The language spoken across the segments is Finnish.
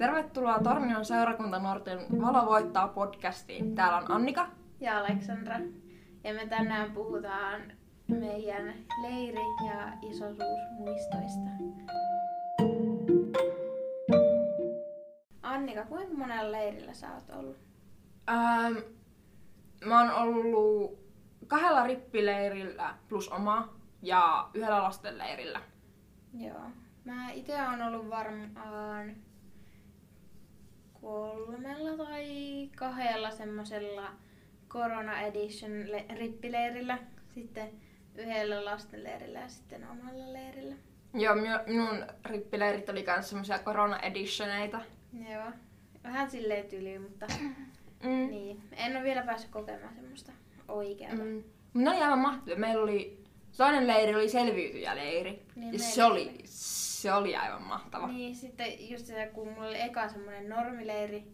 Tervetuloa Tornion seurakuntanuorten Valo voittaa podcastiin. Täällä on Annika. Ja Aleksandra. Ja me tänään puhutaan meidän leiri- ja isosuusmuistoista. Annika, kuinka monella leirillä sä oot ollut? Ähm, mä oon ollut kahdella rippileirillä plus oma ja yhdellä lastenleirillä. Joo. Mä itse oon ollut varmaan kolmella tai kahdella semmosella Corona Edition le- rippileirillä, sitten yhdellä lastenleirillä ja sitten omalla leirillä. Joo, mi- minun rippileirit oli myös semmosia korona editioneita. Joo. Vähän silleen tyli, mutta Mm. niin. En ole vielä päässyt kokemaan semmoista oikeaa. Mm. Ne oli aivan mahtavia. Meillä oli, toinen leiri oli selviytyjäleiri. Niin ja se oli, se oli aivan mahtava. Niin, sitten just se, kun mulla oli eka semmoinen normileiri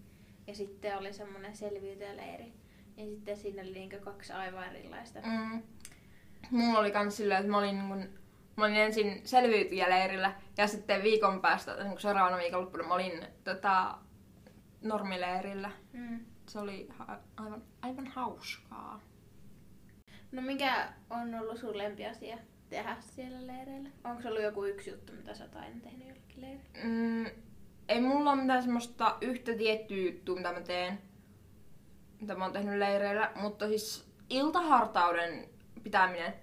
ja sitten oli semmoinen selviytyjäleiri. Ja sitten siinä oli niinku kaksi aivan erilaista. Mm. Mulla oli kans silleen, että mä olin, niin kun, mä olin ensin selviytyjäleirillä ja sitten viikon päästä, niin kun seuraavana viikonloppuna mä olin tota, normileirillä. Mm. Se oli aivan, aivan hauskaa. No mikä on ollut sun lempiasia tehdä siellä leireillä? Onko se ollut joku yksi juttu, mitä sä oot aina tehnyt jollekin leirille? Mm, ei mulla ole mitään semmoista yhtä tiettyä juttua, mitä mä teen, mitä mä oon tehnyt leireillä, mutta siis iltahartauden pitäminen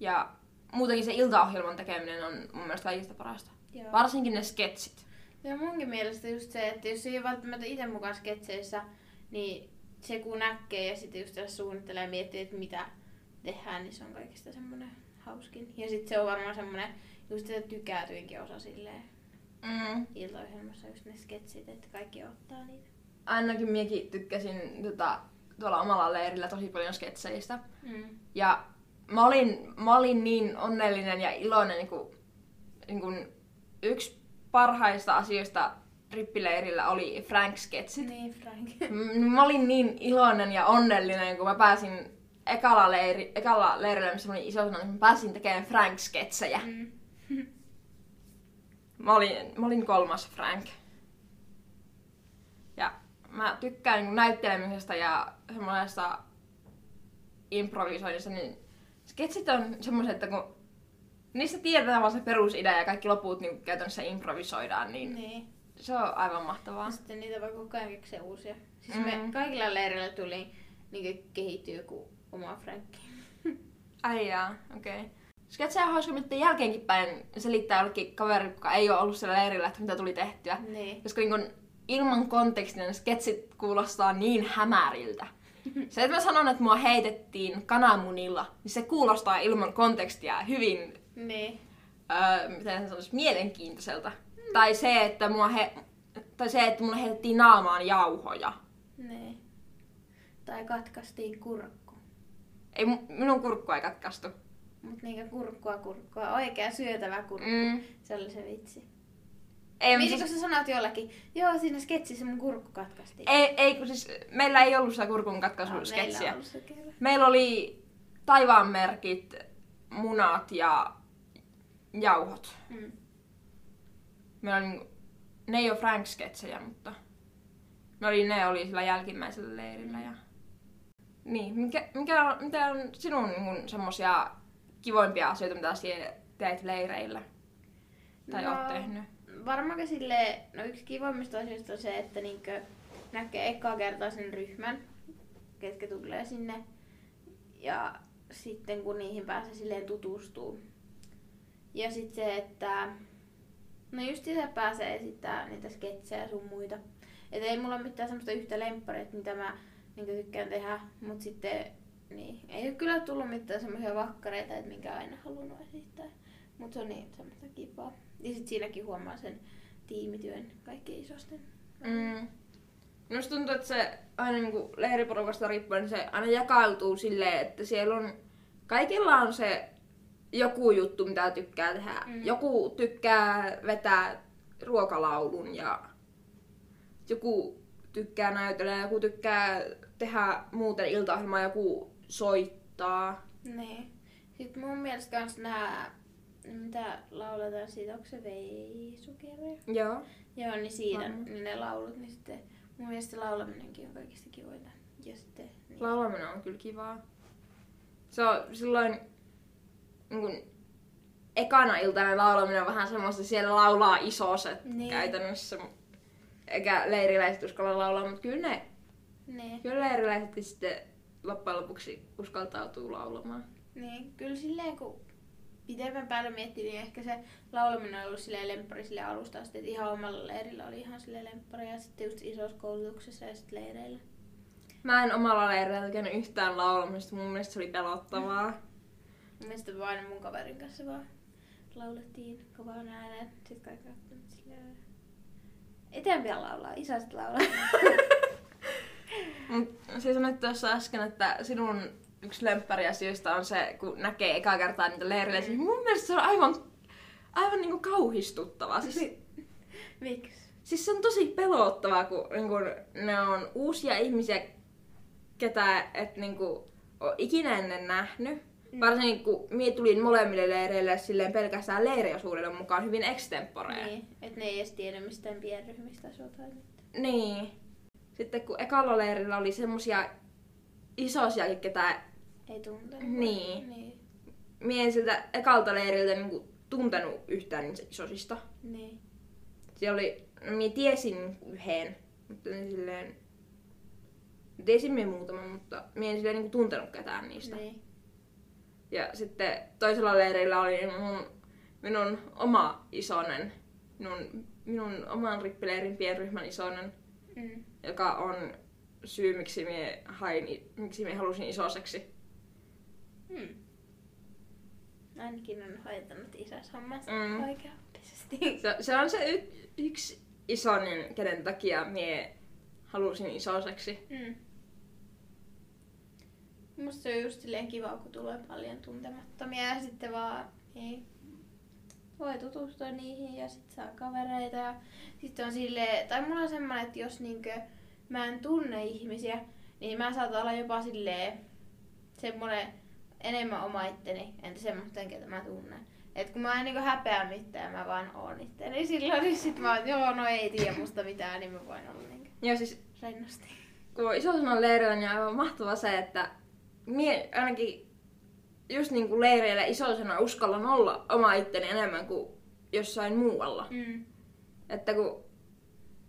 ja muutenkin se iltaohjelman tekeminen on mun mielestä kaikista parasta. Joo. Varsinkin ne sketsit. Ja munkin mielestä just se, että jos ei ole välttämättä itse mukaan sketseissä, niin se kun näkee ja sitten just jos suunnittelee ja miettii, että mitä tehdään, niin se on kaikista semmoinen hauskin. Ja sitten se on varmaan semmoinen, just se tykätyinkin osa silleen Mm. iltaohjelmassa, just ne sketsit, että kaikki ottaa niitä. Ainakin minäkin tykkäsin tota, tuolla omalla leirillä tosi paljon sketseistä. Mm. Ja mä olin, mä olin niin onnellinen ja iloinen, niin kuin, niin kuin yksi parhaista asioista rippileirillä oli Frank-sketsit. Niin, Frank. M- Mä olin niin iloinen ja onnellinen, kun mä pääsin ekalla, leiri, ekalla leirillä, missä mä olin isona, niin mä pääsin tekemään Frank-sketsejä. Mm. Mä olin, mä olin kolmas Frank. Ja mä tykkään niin näyttelemisestä ja semmoisesta improvisoinnista, niin sketsit on semmoiset, että kun niistä tiedetään vaan se perusidea ja kaikki loput niin käytännössä improvisoidaan, niin Niin. Se on aivan mahtavaa. Ja sitten niitä voi koko ajan keksiä uusia. Siis Mm. me kaikilla leireillä tuli niin kehittyy joku oma Frankki. Ai jaa, okei. Okay. Sketsejä on hauska, mitä jälkeenkin päin selittää jollekin kaverille, joka ei ole ollut siellä leirillä, että mitä tuli tehtyä. Niin. Koska niin kun, ilman kontekstia ne sketsit kuulostaa niin hämäriltä. Se, että mä sanon, että mua heitettiin kananmunilla, niin se kuulostaa ilman kontekstia hyvin, Niin. öö, miten sanoisi, mielenkiintoiselta. Tai se, että mua he, tai se, että mulle heitettiin naamaan jauhoja. Niin. Tai katkaistiin kurkku. Ei, minun kurkku ei katkaistu. Mut niinkö kurkkua kurkkua, oikea syötävä kurkku. Mm. Se oli se vitsi. Ei, Mietin, siis, kun sä sanoit jollekin, joo siinä sketsissä mun kurkku katkaistiin. ei, ei, kun siis meillä ei ollut sitä kurkun Aa, katkaisusketsia. Meillä. Meillä oli taivaanmerkit, munat ja jauhot. Mm. Meillä oli, niinku- ne ei ole Frank-sketsejä, mutta ne oli, ne oli sillä jälkimmäisellä leirillä. Ja... Niin, mikä, mikä on, mitä on sinun niin semmosia kivoimpia asioita, mitä sinä teet leireillä? Tai No, oot tehnyt? Varmaankin sille, no yksi kivoimmista asioista on se, että niinkö näkee ekaa kertaa sen ryhmän, ketkä tulee sinne. Ja sitten kun niihin pääsee silleen tutustuu. Ja sitten se, että no just se pääsee esittämään niitä sketsejä ja sun muita. Et ei mulla ole mitään semmoista yhtä lempparia, mitä mä niin tykkään tehdä, mutta sitten niin, ei ole kyllä tullut mitään semmoisia vakkareita, että minkä aina halunnut esittää. Mutta se on niin semmoista kivaa. Ja sitten siinäkin huomaa sen tiimityön kaikkein isosten. Mm. Minusta tuntuu, että se aina niin leiriporukasta riippuen, niin se aina jakautuu silleen, että siellä on, kaikilla on se joku juttu, mitä tykkää tehdä. Mm. Joku tykkää vetää ruokalaulun ja joku tykkää näytellä, joku tykkää tehdä muuten iltaohjelmaa, joku soittaa. Niin. Sitten mun mielestä kans nämä mitä lauletaan siitä, onko se Veisukirja? Joo. Joo, niin Varmaan. niin ne laulut, niin sitten mun mielestä laulaminenkin on kaikista kivointa. Ja sitten, niin. Laulaminen on kyllä kivaa. Se on silloin niin kun, ekana iltana laulaminen on vähän semmoista, siellä laulaa isoset Niin. käytännössä. Eikä leiriläiset uskalla laulaa, mutta kyllä ne, niin. kyllä leiriläiset sitten loppujen lopuksi uskaltautuu laulamaan. Niin, kyllä silleen kun pitemmän päälle miettii, niin ehkä se laulaminen on ollut silleen lemppari sille alusta asti, että ihan omalla leirillä oli ihan sille lemppari ja sitten just isossa koulutuksessa ja sitten leireillä. Mä en omalla leirillä tykännyt yhtään laulamista, mun mielestä se oli pelottavaa. Me aina mun kaverin kanssa vaan laulettiin kovaan ääneen. Sitten kaikki ajattelivat silleen, eteenpäin laulaa, isosta laulaa. Mut siis sanoit tuossa äsken, että sinun yksi lemppariasioista on se, kun näkee eka kertaa niitä leiriläisiä. Mun mielestä se on aivan, aivan niinku kauhistuttavaa. Siis, Miksi? siis se on tosi pelottavaa, kun niinku, ne on uusia ihmisiä, ketä et niinku, ole ikinä ennen nähnyt. Mm. Varsinkin kun mie tulin molemmille leireille silleen pelkästään leiriosuudelle mukaan hyvin extemporea. Niin, että ne ei edes tiedä mistään pienryhmistä mitään. Niin. Sitten kun ekalla leirillä oli semmosia isosiakin, ketä Ei tuntenut. Niin. Niin. mie en siltä ekalta leiriltä niinku tuntenut yhtään niistä isosista. Niin. Siellä oli, no mie tiesin yhden, mutta niin silleen, tiesin mie muutaman, mutta mie en silleen niinku tuntenut ketään niistä. Niin. Ja sitten toisella leirillä oli mun, minun oma isonen, minun, minun oman rippileirin pienryhmän isonen, Mm. joka on syy, miksi mie hain, miksi mie halusin isoseksi. Hmm. Ainakin on hoitanut isäs hommas Mm. oikeaoppisesti. Se, se on se y, yksi isonen, kenen takia mie halusin isoseksi. Mm. Musta se on just silleen kiva, kun tulee paljon tuntemattomia ja sitten vaan niin, voi tutustua niihin ja sitten saa kavereita. Ja sitten on silleen, tai mulla on semmoinen, että jos niinkö mä en tunne ihmisiä, niin mä saatan olla jopa silleen semmoinen enemmän oma itteni, entä semmoisten, ketä mä tunnen. Et kun mä en niinku häpeä mitään, mä vaan oon itteni. Niin silloin niin sit mä oon, joo, no ei tiedä musta mitään, niin mä voin olla niinku Ja siis rennosti. kun isosanan leirillä niin on aivan mahtavaa se, että mie ainakin just niin kuin leireillä isosana uskallan olla oma itteni enemmän kuin jossain muualla. Mm. Että kun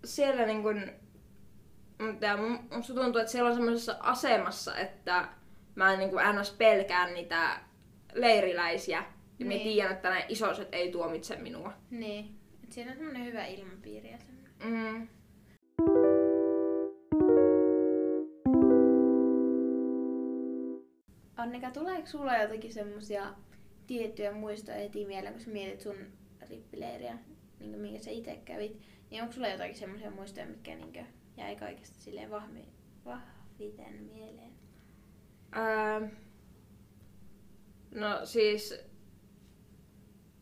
siellä niin kuin, mutta musta tuntuu, että siellä on semmoisessa asemassa, että mä en niin kuin ns. pelkään niitä leiriläisiä. Ja niin. Niin. tiedän, että nämä isoset ei tuomitse minua. Niin. Et siinä on semmoinen hyvä ilmapiiri ja semmoinen. Mm. Annika, tuleeko sulla jotakin semmosia tiettyjä muistoja heti mieleen, kun sä mietit sun rippileiriä, niin minkä sä itse kävit, niin onko sulla jotakin semmoisia muistoja, mitkä niin jäi kaikesta silleen vahvi, vahviten mieleen? Öö, no siis,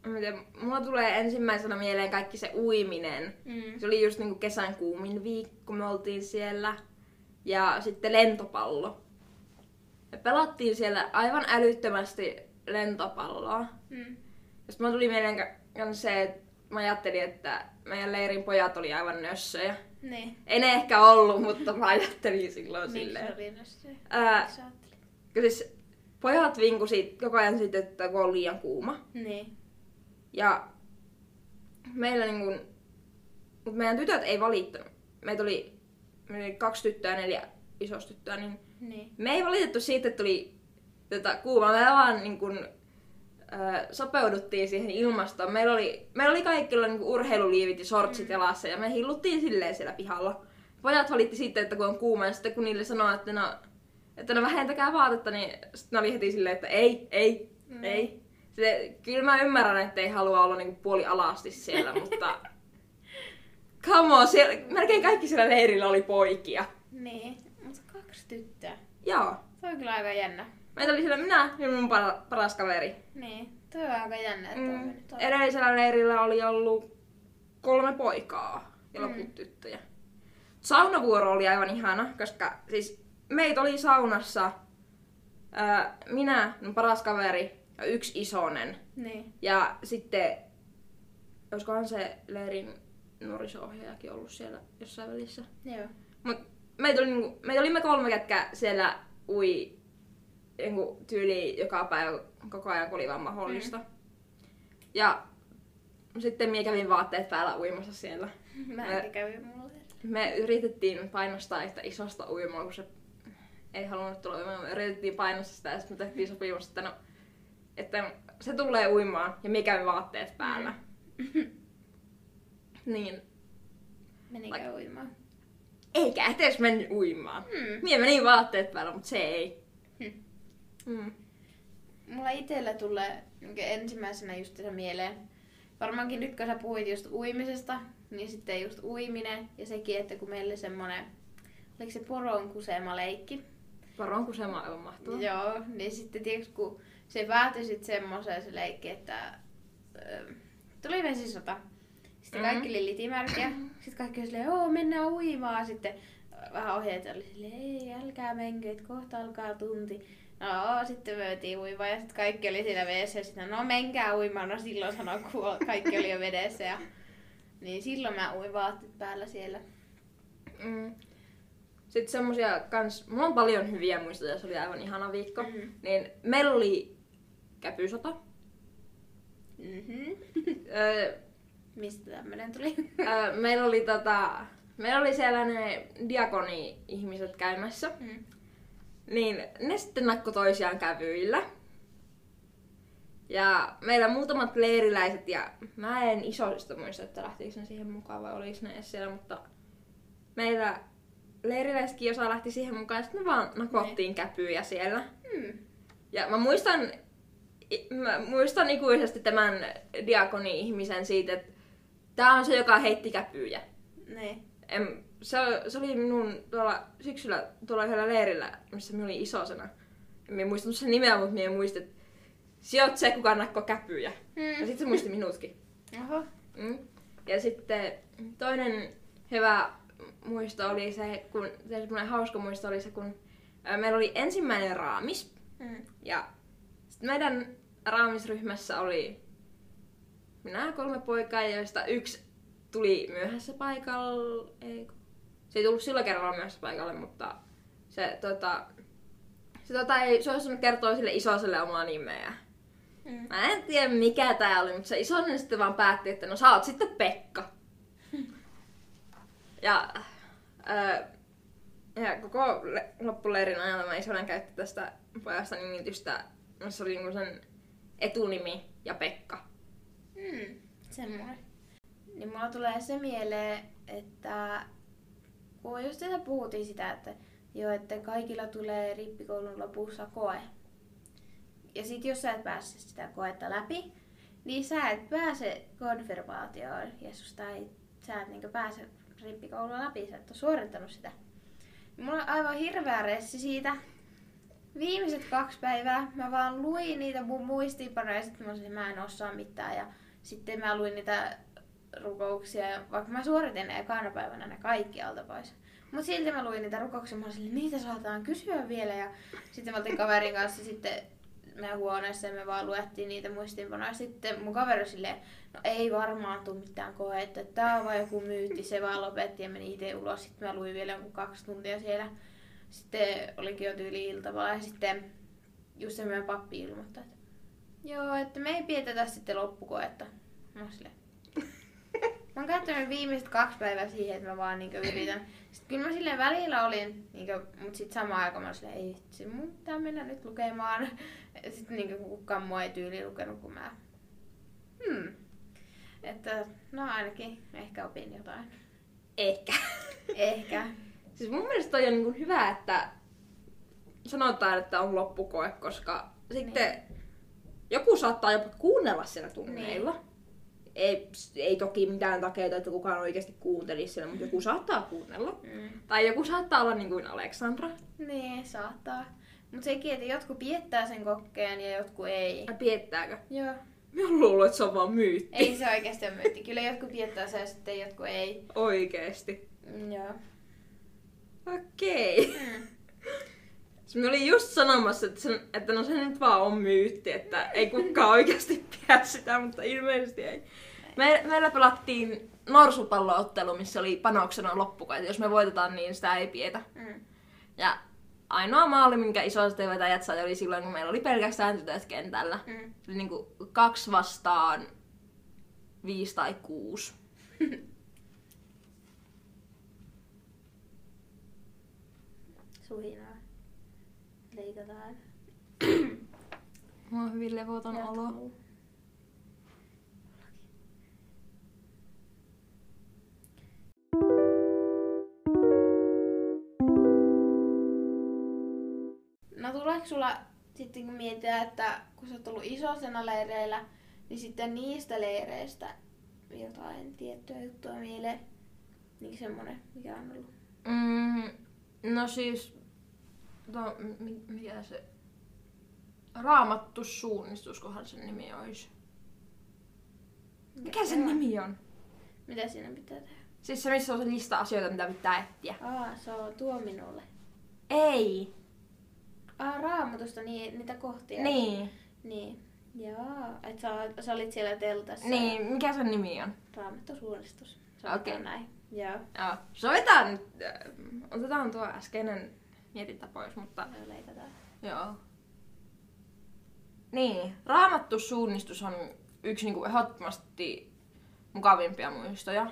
miten, mulla tulee ensimmäisenä mieleen kaikki se uiminen. Mm. Se oli just niinku kesän kuumin viikko, me oltiin siellä. Ja sitten lentopallo. Me pelattiin siellä aivan älyttömästi lentopalloa. Mm. Ja sitten mulla tuli mieleen kans se, että mä ajattelin, että meidän leirin pojat oli aivan nössöjä. Niin. Ei ne ehkä ollut, mutta mä ajattelin silloin Miksi silleen. oli se? Ää, Miksi sä ajattelit? kun siis pojat vinkusi koko ajan siitä, että kun on liian kuuma. Niin. Ja meillä niin mutta meidän tytöt ei valittanut. Meitä oli, meillä oli kaksi tyttöä ja neljä isosta tyttöä, niin Niin. me ei valitettu siitä, että tuli tota, kuuma. Me vaan niin kuin, ö, sopeuduttiin siihen ilmastoon. Meillä oli, meillä oli kaikilla niin urheiluliivit ja shortsit Mm. jalassa ja me hilluttiin silleen siellä pihalla. Pojat valitti sitten, että kun on kuuma ja sitten kun niille sanoo, että no, että no vähentäkää vaatetta, niin sitten oli heti silleen, että ei, ei, Mm. ei. Se, kyllä mä ymmärrän, että ei halua olla niinku puoli alasti siellä, mutta... Come on, siellä, melkein kaikki siellä leirillä oli poikia. Niin. Kaksi tyttöä. Joo. Se on kyllä aika jännä. Meitä oli siellä minä ja mun para, paras kaveri. Niin. Toi on aika jännä, että on Mm. mennyt toi. Edellisellä leirillä oli ollut kolme poikaa ja loput Mm. tyttöjä. Saunavuoro oli aivan ihana, koska siis meitä oli saunassa ää, minä, mun paras kaveri, yksi isonen. Niin. Ja sitten, olisikohan se leirin nuoriso-ohjaajakin ollut siellä jossain välissä. Joo. Mut meitä, oli, niinku, meitä oli me kolme, ketkä siellä ui niinku, tyyli joka päivä koko ajan, kun oli vaan mahdollista. Mm. Ja sitten minä kävin vaatteet päällä uimassa siellä. Mä Me- en kävi mulle. Me yritettiin painostaa yhtä isosta uimaa, kun se ei halunnut tulla uimaan. Me yritettiin painostaa sitä ja sitten me tehtiin sopimus, että, no, että se tulee uimaan ja me käyn vaatteet päällä. niin, Menikö uimaan? Eikä edes mennyt uimaan. Hmm. Mie meni vaatteet päällä, mutta se ei. Hmm. Mm. Mulla itsellä tulee ensimmäisenä just se mieleen. Varmaankin nyt kun sä puhuit just uimisesta, niin sitten just uiminen ja sekin, että kun meillä semmonen, oliko se poron kusema leikki? Varon kun se on aivan mahtavaa. Joo, niin sitten tiiäks, kun se päätyi sitten semmoiseen se leikki, että ö, tuli vesisota. Sitten Mhm. kaikki oli litimärkiä. Sitten kaikki oli silleen, joo, mennään uimaan. Sitten vähän ohjeet oli silleen, ei, älkää menkö, että kohta alkaa tunti. No, sitten me mentiin uimaan ja sitten kaikki oli siinä vedessä ja sitten, no menkää uimaan. No silloin sanoin, kun kaikki oli jo vedessä. Ja... Niin silloin mä uin vaatteet päällä siellä. Mm. Sitten semmosia kans, mulla on paljon hyviä muistoja, se oli aivan ihana viikko. Mhm. Niin meillä oli käpysota. Mm-hmm. Öö, Mistä tämmönen tuli? öö, meillä oli tota, meillä oli siellä ne diakoni-ihmiset käymässä. Mm. Niin ne sitten nakko toisiaan kävyillä. Ja meillä muutamat leiriläiset, ja mä en isoista muista, että lähtikö ne siihen mukaan vai oliko ne edes siellä, mutta meillä leiriläisetkin osa lähti siihen mukaan, ja sitten me vaan nakottiin käpyjä siellä. Mm. Ja mä muistan, mä muistan ikuisesti tämän diakoni-ihmisen siitä, että tää on se, joka heitti käpyjä. Niin. En, se, se, oli minun tuolla syksyllä tuolla yhdellä leirillä, missä minä olin isosena. En minä muistanut sen nimeä, mutta minä muistin, että sinä oot se, kuka nakko käpyjä. Ja Mm. sitten se muisti minutkin. Oho. Mm. Ja sitten toinen hyvä muisto oli se, kun se semmoinen hauska muisto oli se, kun ää, meillä oli ensimmäinen raamis. Mm. Ja meidän raamisryhmässä oli minä kolme poikaa, joista yksi tuli myöhässä paikalle. Ei, se ei tullut sillä kerralla myöhässä paikalle, mutta se, tota, se tota, ei suostunut kertoa sille isoselle omaa nimeä. Mm. Mä en tiedä mikä tää oli, mutta se isonen sitten vaan päätti, että no sä oot sitten Pekka. Ja, ää, ja koko le- loppuleirin ajan tämä isonen käytti tästä pojasta nimitystä, se oli niinku sen etunimi ja Pekka. Mm. Semmoinen. Niin mulla tulee se mieleen, että kun just tätä puhuttiin sitä, että joo, että kaikilla tulee rippikoulun lopussa koe. Ja sit jos sä et pääse sitä koetta läpi, niin sä et pääse konfirmaatioon ja susta ei, sä et niinku pääse rippikoulua läpi, sä et ole suorittanut sitä. Mulla on aivan hirveä ressi siitä. Viimeiset kaksi päivää mä vaan luin niitä mun muistiinpanoja ja sitten mä olisin, mä en osaa mitään. Ja sitten mä luin niitä rukouksia, vaikka mä suoritin ne ekana päivänä ne kaikki alta pois. Mutta silti mä luin niitä rukouksia, mä olin niitä saataan kysyä vielä. Ja sitten mä oltiin kaverin kanssa sitten meidän huoneessa ja me vaan luettiin niitä muistiinpanoja. Sitten mun kaveri silleen, no ei varmaan tule mitään koetta, että tää on vaan joku myytti, se vaan lopetti ja meni itse ulos. Sitten mä luin vielä joku kaksi tuntia siellä. Sitten olikin jo tyyli iltavalla ja sitten just se meidän pappi ilmoittaa, joo, että me ei pidetä sitten loppukoetta. Mä oon silleen, Mä oon käyttänyt viimeiset kaksi päivää siihen, että mä vaan niinku yritän. Sitten kyllä mä silleen välillä olin, niinku, mutta sitten samaan aikaan mä olin silleen, ei vitsi, mun pitää mennä nyt lukemaan. Sitten niinku kukaan mua ei tyyli lukenut kuin mä. Hmm. Että no ainakin ehkä opin jotain. Ehkä. Ehkä. Siis mun mielestä toi on niin hyvä, että sanotaan, että on loppukoe, koska sitten joku saattaa jopa kuunnella siellä tunneilla. Niin. Ei, ei toki mitään takeita, että kukaan oikeasti kuuntelisi siellä, mutta joku saattaa kuunnella. Mm. Tai joku saattaa olla niin kuin Aleksandra. Niin, saattaa. Mutta sekin, että jotkut piettää sen kokkeen ja jotkut ei. Ja piettääkö? Joo. Mä luullut, että se on vaan myytti. Ei se oikeasti ole myytti. Kyllä jotkut piettää sen ja sitten jotkut ei. Oikeesti. Mm, Joo. Okei. Se me oli just sanomassa, että, sen, että no se nyt vaan on myytti, että ei kukaan oikeasti pidä sitä, mutta ilmeisesti ei. Me, meillä pelattiin norsupalloottelu, missä oli panoksena loppukaita. Jos me voitetaan, niin sitä ei pietä. Mm. Ja ainoa maali, minkä isoiset vetäjät sai, oli silloin, kun meillä oli pelkästään tytöt kentällä. Mm. Eli niin kuin kaksi vastaan viisi tai kuusi. Suhinaa. Leikataan. Mulla on hyvin levoton olo. Jatkuu. No tuleeko sulla sitten kun mietitään, että kun sä oot ollut isosena leireillä, niin sitten niistä leireistä jotain tiettyä juttua mieleen? Niin semmonen, mikä on ollut. Mm, no siis, to, mi, mikä se, raamattu suunnistuskohan sen nimi olisi. Mikä sen nimi on? Mitä siinä pitää tehdä? Siis se, missä on se lista asioita, mitä pitää etsiä. Aa, se on tuo minulle. Ei. Aa, raamatusta niin, niitä kohtia. Niin. Niin. Joo, että sä, sä olit siellä teltassa. Niin, mikä sen nimi on? Raamattosuunnistus. Okei. Okay. näin. Joo. Joo. Sovitaan nyt, äh, otetaan tuo äskeinen mietintä pois, mutta Joo, leikataan. joo. Niin, raamattu suunnistus on yksi niinku ehdottomasti mukavimpia muistoja.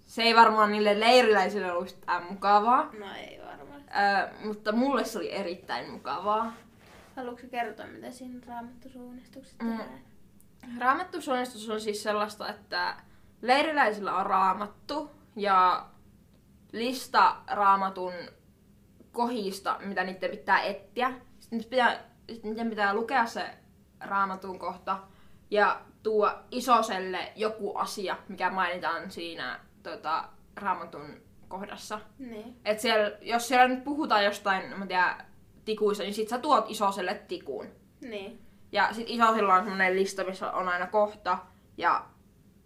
Se ei varmaan niille leiriläisille ollut yhtään mukavaa, No ei varmaan. äh, mutta mulle se oli erittäin mukavaa. Haluatko kertoa, mitä siinä raamattosuunnistuksessa Mm. tehdään? Raamattu suunnistus on siis sellaista, että leiriläisillä on raamattu ja lista raamatun kohista, mitä niiden pitää etsiä. Sitten niiden pitää, sitten niiden pitää lukea se raamatun kohta ja tuo isoselle joku asia, mikä mainitaan siinä tota, raamatun kohdassa. Niin. Et siellä, jos siellä nyt puhutaan jostain, mä tiedän, tikuista, niin sit sä tuot isoselle tikun. Niin. Ja sit isosilla on semmonen lista, missä on aina kohta ja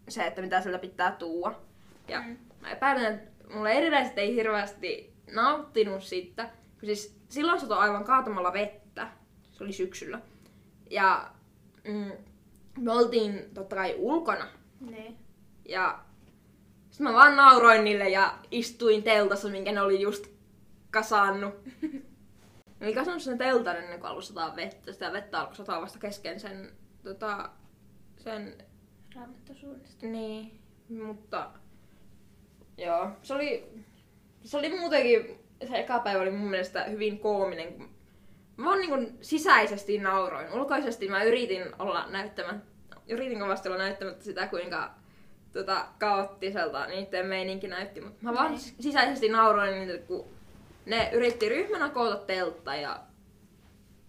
se, että mitä sieltä pitää tuua. Ja Mm. mä epäilen, että mulle eriläiset ei hirveästi nauttinut siitä. Siis silloin satoi aivan kaatamalla vettä. Se oli syksyllä. Ja mm, me oltiin totta kai ulkona. Niin. Ja sitten mä vaan nauroin niille ja istuin teltassa, minkä ne oli just kasannut. Ne oli kasannut sen teltan ennen kuin alkoi sataa vettä. Sitä vettä alkoi sataa vasta kesken sen, tota, sen, Raamattosuunnistus. niin, mutta joo, se oli, se oli muutenkin, se eka päivä oli mun mielestä hyvin koominen. Mä vaan niin sisäisesti nauroin. Ulkoisesti mä yritin olla näyttämättä, yritin kovasti olla näyttämättä sitä, kuinka tota, kaoottiselta niiden meininki näytti. Mutta mä vaan Niin. sisäisesti nauroin niitä, kun ne yritti ryhmänä koota teltta ja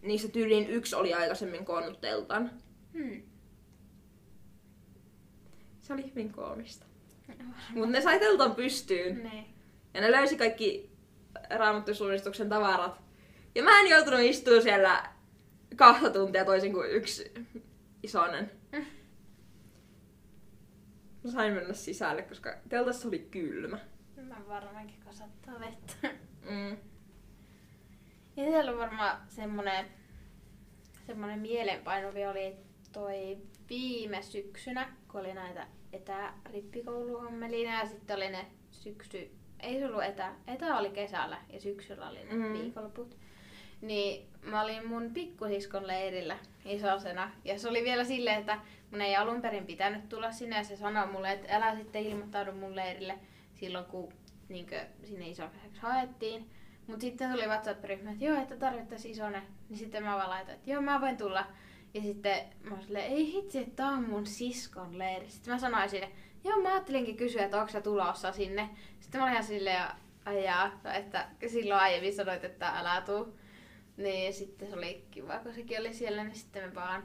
niissä tyyliin yksi oli aikaisemmin koonnut teltan. Hmm. Se oli hyvin koomista. Mutta ne sai teltan pystyyn. Niin. Ja ne löysi kaikki raamattusuunnistuksen tavarat. Ja mä en joutunut istua siellä kahta tuntia toisin kuin yksi isonen. Mä sain mennä sisälle, koska teltassa oli kylmä. Mä varmaankin kasattaa vettä. Mm. Ja siellä on varmaan semmonen, semmonen mielenpainuvi oli toi viime syksynä, kun oli näitä etärippikouluhommelina ja sitten oli ne syksy, ei se ollut etä, etä oli kesällä ja syksyllä oli ne Mm. viikonloput. Niin mä olin mun pikkusiskon leirillä isosena ja se oli vielä silleen, että mun ei alun perin pitänyt tulla sinne ja se sanoi mulle, että älä sitten ilmoittaudu mun leirille silloin kun niinkö, sinne isokäiseksi haettiin. Mutta sitten tuli WhatsApp-ryhmä, että joo, että tarvittaisiin isone. Niin sitten mä vaan laitoin, että joo, mä voin tulla. Ja sitten mä olin silleen, ei hitsi, että tää on mun siskon leiri. Sitten mä sanoin sille, joo, mä ajattelinkin kysyä, että onko sä tulossa sinne. Sitten mä olin ihan silleen, ajaa, että silloin aiemmin sanoit, että älä tuu. Niin sitten se oli kiva, kun sekin oli siellä, niin sitten me vaan,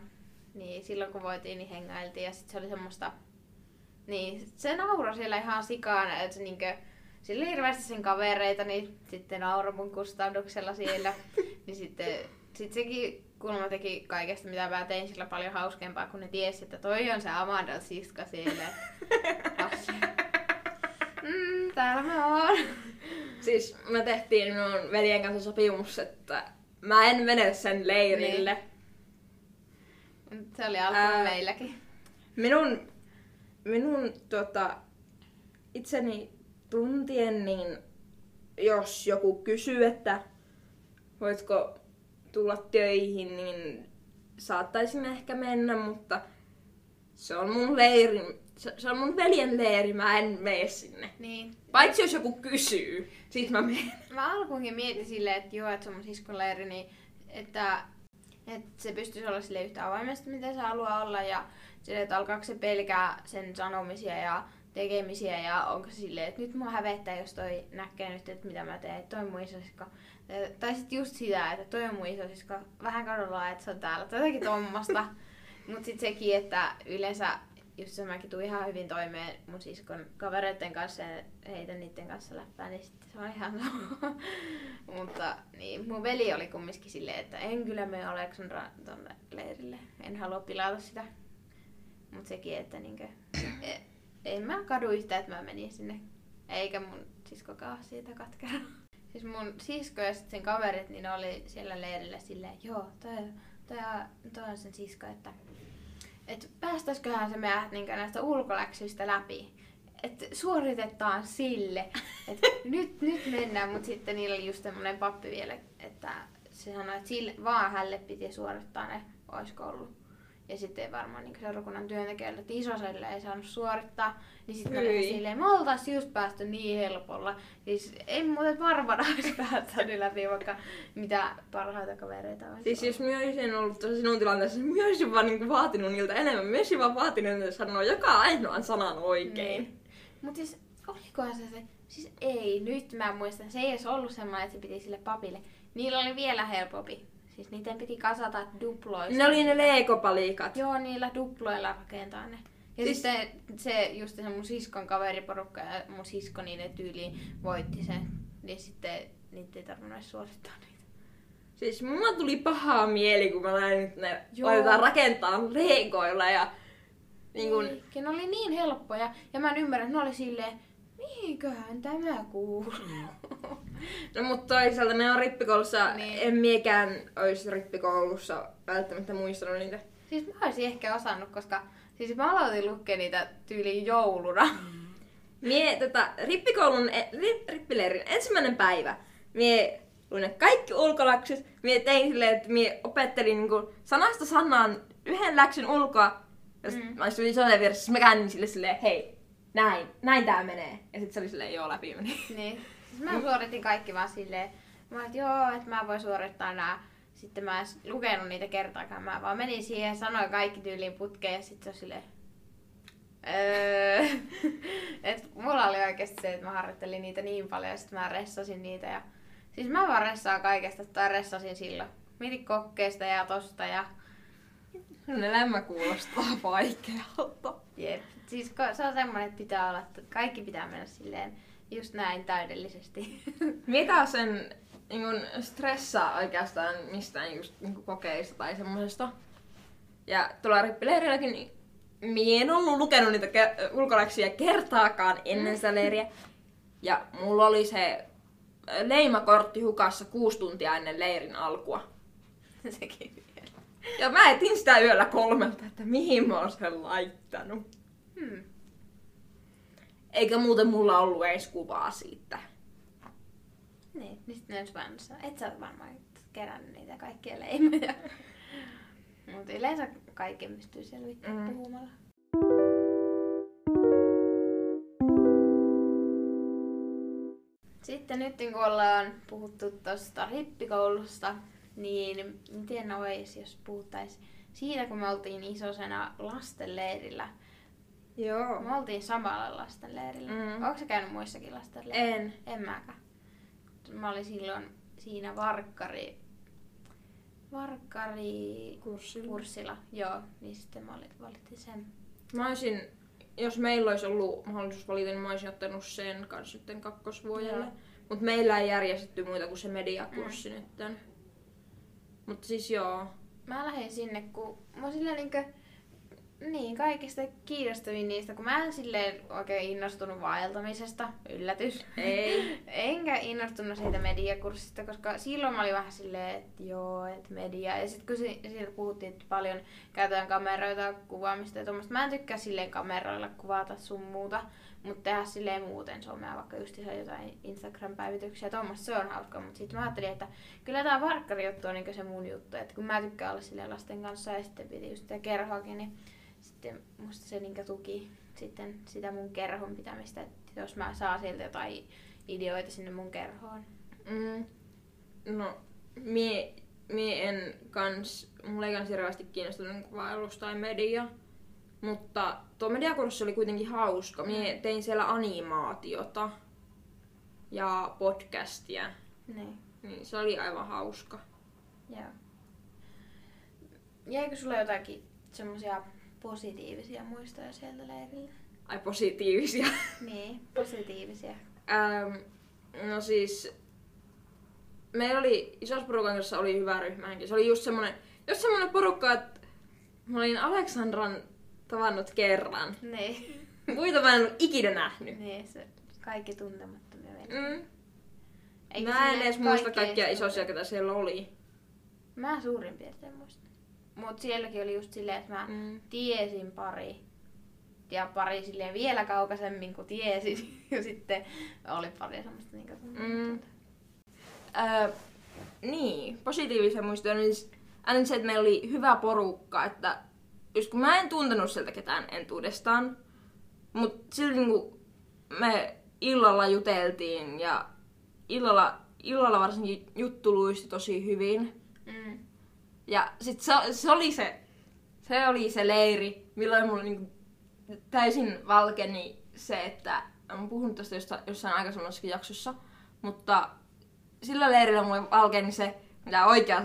niin silloin kun voitiin, niin hengailtiin. Ja sitten se oli semmoista, niin se nauroi siellä ihan sikana, että se niinkö, sillä oli hirveästi sen kavereita, niin sitten nauroi mun kustannuksella siellä. niin sitten sit sekin kulma teki kaikesta, mitä mä tein sillä paljon hauskempaa, kun ne tiesi, että toi on se Amandan siska siellä. Mm, täällä mä oon. Siis me tehtiin minun veljen kanssa sopimus, että mä en mene sen leirille. Mut Se oli alkuun Ää. meilläkin. Minun, minun tota, itseni tuntien, niin jos joku kysyy, että voitko tulla töihin, niin saattaisin ehkä mennä, mutta se on mun leiri, se, se on mun veljen leiri, mä en mene sinne. Niin. Paitsi jos joku kysyy, sit mä menen. Mä alkuunkin mietin silleen, että joo, että se on mun siskon leiri, niin että, että se pystyisi olla sille yhtä avoimesti, mitä se haluaa olla. Ja sille, että alkaako se pelkää sen sanomisia ja tekemisiä ja onko se silleen, että nyt mua hävettää, jos toi näkee nyt, että mitä mä teen, että toi on mun isosisko. Tai sitten just sitä, että toi on mun isosisko, vähän kadulla, että se on täällä, tai jotakin tuommoista. Mutta sitten sekin, että yleensä just se mäkin tuun ihan hyvin toimeen mun siskon kavereiden kanssa ja heitän niiden kanssa läppää, niin sitten se on ihan. Mutta niin, mun veli oli kumminkin silleen, että en kyllä mene Aleksandra tonne leirille. En halua pilata sitä. Mutta sekin, että niinkö, e, en mä kadu yhtään, että mä menin sinne. Eikä mun siskokaan siitä katkera. Siis mun sisko ja sit sen kaverit, niin ne oli siellä leirillä silleen, joo, toi, toi, toi on sen sisko, että että päästäisiköhän se meidät niin näistä ulkoläksyistä läpi. Että suoritetaan sille. Että nyt, nyt mennään, mutta sitten niillä oli just semmoinen pappi vielä, että se sanoi, että sille, vaan hälle piti suorittaa ne, olisiko ollut. Ja sitten varmaan niin seurakunnan työntekijöille, että isoselle ei saanut suorittaa. Niin sitten oli silleen, me oltais just päästy niin helpolla. Siis ei muuten varmana olisi päättänyt läpi, vaikka mitä parhaita kavereita olisi Siis ollut. jos mä olisin ollut tuossa sinun tilanteessa, niin mä olisin vaan niinku vaatinut niiltä enemmän. Mä olisin vaan vaatinut, että sanoo joka ainoan sanan oikein. Niin. Mut siis, olikohan se se, siis ei, nyt mä muistan, se ei edes ollut semmoinen, että se piti sille papille. Niillä oli vielä helpompi. Siis niiden piti kasata duploista. Ne oli ne leikopalikat. Joo, niillä duploilla rakentaa ne. Ja Siis- sitten se, just se mun siskon kaveriporukka ja mun sisko niiden tyyliin voitti sen. Niin sitten niitä ei tarvinnut suosittaa niitä. Siis mulla tuli pahaa mieli, kun mä näin, että ne Joo. laitetaan rakentaa leikoilla ja niin kun, Niin, ne oli niin helppoja. Ja mä en ymmärrä, että ne oli silleen, mihinköhän tämä kuuluu? No mutta toisaalta ne on rippikoulussa, Niin. en miekään olisi rippikoulussa välttämättä muistanut niitä. Siis mä olisin ehkä osannut, koska siis mä aloitin lukea niitä tyyliin jouluna. Mie tätä rippikoulun, e- ri, rippileirin ensimmäinen päivä, mie luin ne kaikki ulkoläksyt, mie tein silleen, että mie opettelin niinku sanasta sanaan yhden läksyn ulkoa, ja sit Mm. mä istuin isolle vieressä, mä käännin sille silleen, hei, näin, näin tää menee. Ja sit se oli silleen, joo, läpi meni. niin. Siis mä suoritin kaikki vaan silleen, mä olin, että joo, että mä voin suorittaa nää. Sitten mä en lukenut niitä kertaakaan, mä vaan menin siihen ja sanoin kaikki tyyliin putkeen ja sitten se on silleen, Öö, et mulla oli oikeasti se, että mä harjoittelin niitä niin paljon ja sitten mä ressasin niitä. Ja... Siis mä vaan ressaan kaikesta, tai ressasin silloin. Mietin kokkeesta ja tosta ja Sun elämä kuulostaa vaikealta. jep. Siis se on semmoinen, että pitää olla, että kaikki pitää mennä silleen just näin täydellisesti. Mitä sen niin kun, stressaa oikeastaan mistään just niin kun, kokeista tai semmosesta? Ja tuolla rippileirilläkin niin mie en ollut lukenut niitä ke- ulkoläksyjä kertaakaan ennen sitä leiriä. Ja mulla oli se leimakortti hukassa kuusi tuntia ennen leirin alkua. Sekin. Ja mä etin sitä yöllä kolmelta, että mihin mä oon sen laittanut. Hmm. Eikä muuten mulla ollut edes kuvaa siitä. Niin, niin sitten ensi vaan et sä oot varmaan kerännyt niitä kaikkia leimoja. Mutta yleensä kaiken pystyy selvittämään Mm. puhumalla. Sitten nyt kun ollaan puhuttu tuosta rippikoulusta, niin miten olisi, jos puhuttaisiin siitä, kun me oltiin isosena lastenleirillä. Joo. Me oltiin samalla lastenleirillä. Mm. Onko sä käynyt muissakin lastenleirillä? En. En mäkään. Mä olin silloin siinä Varkkari... Varkkari... Kurssilla. Kurssilla, joo. Niin sitten mä olin, valittiin sen. Mä olisin, jos meillä olisi ollut mahdollisuus valita, niin mä olisin ottanut sen kanssa sitten kakkosvuodelle. Mutta meillä ei järjestetty muita kuin se mediakurssi mm. nyt. Mutta siis joo. Mä lähdin sinne, kun mä silleen niinkö... Niin, kaikista kiinnostavin niistä, kun mä en silleen oikein innostunut vaeltamisesta, yllätys. Ei. Enkä innostunut siitä mediakurssista, koska silloin mä olin vähän silleen, että joo, että media. Ja sitten kun si- siellä puhuttiin, että paljon käytetään kameroita, kuvaamista ja tuommoista. Mä en tykkää silleen kameroilla kuvata sun muuta, mutta tehdä silleen muuten somea, vaikka just ihan jotain Instagram-päivityksiä tuommoista, se on hauska. Mutta sitten mä ajattelin, että kyllä tää varkkari juttu on niinku se mun juttu, että kun mä tykkään olla silleen lasten kanssa ja sitten piti just sitä kerhoakin, niin sitten musta se niinku tuki sitten sitä mun kerhon pitämistä, että jos mä saan sieltä jotain ideoita sinne mun kerhoon. Mm. No, mie, mie en kans, mulla ei kans hirveästi kiinnostunut niinku vaellus tai media. Mutta tuo mediakurssi oli kuitenkin hauska. Mie tein siellä animaatiota ja podcastia. Niin, Niin se oli aivan hauska. joo. Jäikö sulle jotakin semmoisia positiivisia muistoja sieltä leiriltä? Ai positiivisia. Niin, positiivisia. Ähm, no siis, meillä oli, isossa porukan kanssa oli hyvä ryhmähenki. Se oli just semmonen, just semmonen porukka, että mä olin Aleksandran tavannut kerran. Niin. Muita mä en ole ikinä nähnyt. niin, se kaikki tuntemattomia vielä. Mm. Eikö Mä en edes muista kaikki kaikkia isosia, ketä siellä oli. Mä suurin piirtein muistan. Mut sielläkin oli just silleen, että mä Mm. tiesin pari. Ja pari silleen vielä kaukaisemmin kuin tiesin. Ja sitten oli pari semmoista niinku Mm. Öö, niin, positiivisia muistoja on aina se, että meillä oli hyvä porukka, että just kun mä en tuntenut sieltä ketään entuudestaan, mutta silti niinku me illalla juteltiin ja illalla, illalla varsinkin juttu luisti tosi hyvin. Mm. Ja sit se, se oli se, se oli se leiri, milloin mulla niinku täysin valkeni se, että olen puhunut tästä jossain, jossain aikaisemmassakin jaksossa, mutta sillä leirillä mulle valkeni se, mitä oikea,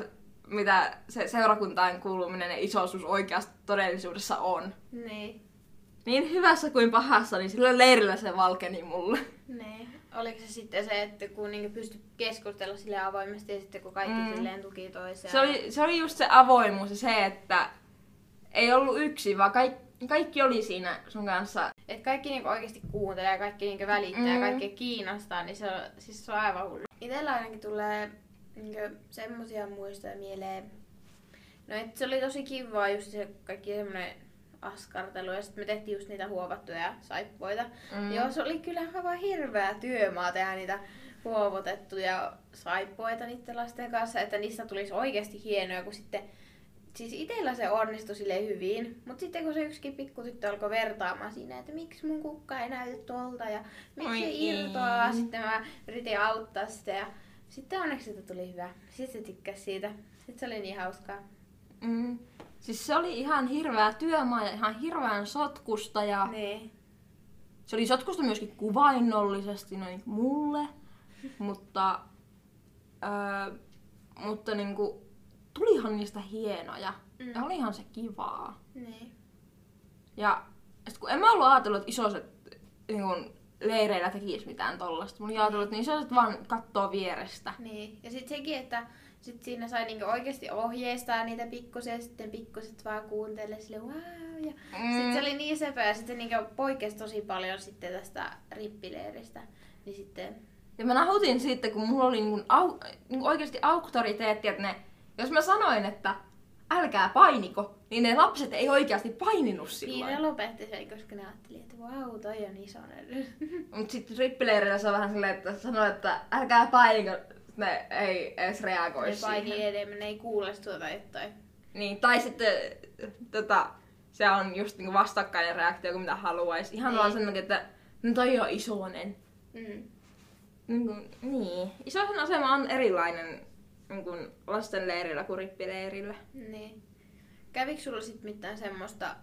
mitä se seurakuntaan kuuluminen ja isoisuus oikeasti todellisuudessa on. Niin. Niin hyvässä kuin pahassa, niin sillä leirillä se valkeni mulle. Niin. Oliko se sitten se, että kun niinku pystyi keskustella sille avoimesti ja sitten kun kaikki Mm. silleen tuki toisiaan? Se oli, se oli just se avoimuus ja se, että ei ollut yksi, vaan kaikki, kaikki oli siinä sun kanssa. Et kaikki niinku oikeasti kuuntelee ja kaikki niinku välittää Mm. ja kaikki kiinnostaa, niin se on, siis se on aivan hullu. Itellä ainakin tulee niinku semmosia muistoja mieleen. No et se oli tosi kivaa just se kaikki semmonen askartelu ja sitten me tehtiin just niitä huovattuja saippuita. Mm. Joo, se oli kyllä aivan hirveä työmaa tehdä niitä huovotettuja saippuita niiden lasten kanssa, että niistä tulisi oikeasti hienoja, kun sitten Siis itellä se onnistui sille hyvin, mutta sitten kun se yksikin pikkutyttö alkoi vertaamaan siinä, että miksi mun kukka ei näytä tuolta ja miksi Oi se ei. irtoaa, sitten mä yritin auttaa sitä ja sitten onneksi siitä tuli hyvä. Sitten se tykkäsi siitä. Sitten se oli niin hauskaa. Mm. Siis se oli ihan hirveä työmaa ja ihan hirveän sotkusta ja Niin. se oli sotkusta myöskin kuvainnollisesti noin mulle, mutta, öö, mutta niinku, tulihan niistä hienoja Mm. ja olihan se kivaa. Niin. Ja sit kun en mä ollut ajatellut, että isoset niin kun, leireillä tekis mitään tollasta. Ajatellut, että niin isoset vaan kattoo vierestä. Niin. Ja sitten sekin, että sit siinä sai niinku oikeasti ohjeistaa niitä pikkusia ja sitten pikkuset vaan kuuntelee sille wow. Ja Mm. sitten se oli niin sepä ja sitten niinku poikkesi tosi paljon sitten tästä rippileiristä. Niin sitten Ja mä nahutin siitä, kun mulla oli niin au, niin oikeasti auktoriteetti, että ne, jos mä sanoin, että älkää painiko, niin ne lapset ei oikeasti paininut Niin silloin. ne lopetti sen, koska ne ajatteli, että vau, toi on isonen. Mut sitten rippileirillä se on vähän silleen, että sanoo, että älkää painiko, ne ei edes reagoi Ne paini siihen. enemmän, ne ei kuule tuota jotain. Niin, tai sitten tota, se on just niinku vastakkainen reaktio kuin mitä haluaisi. Ihan Niin. vaan sen takia, että no toi on isonen. Mm. Niin, kuin, niin. isosen asema on erilainen niin kuin lastenleirillä kuin rippileirillä. Niin. Kävikö sulla sit mitään semmoista,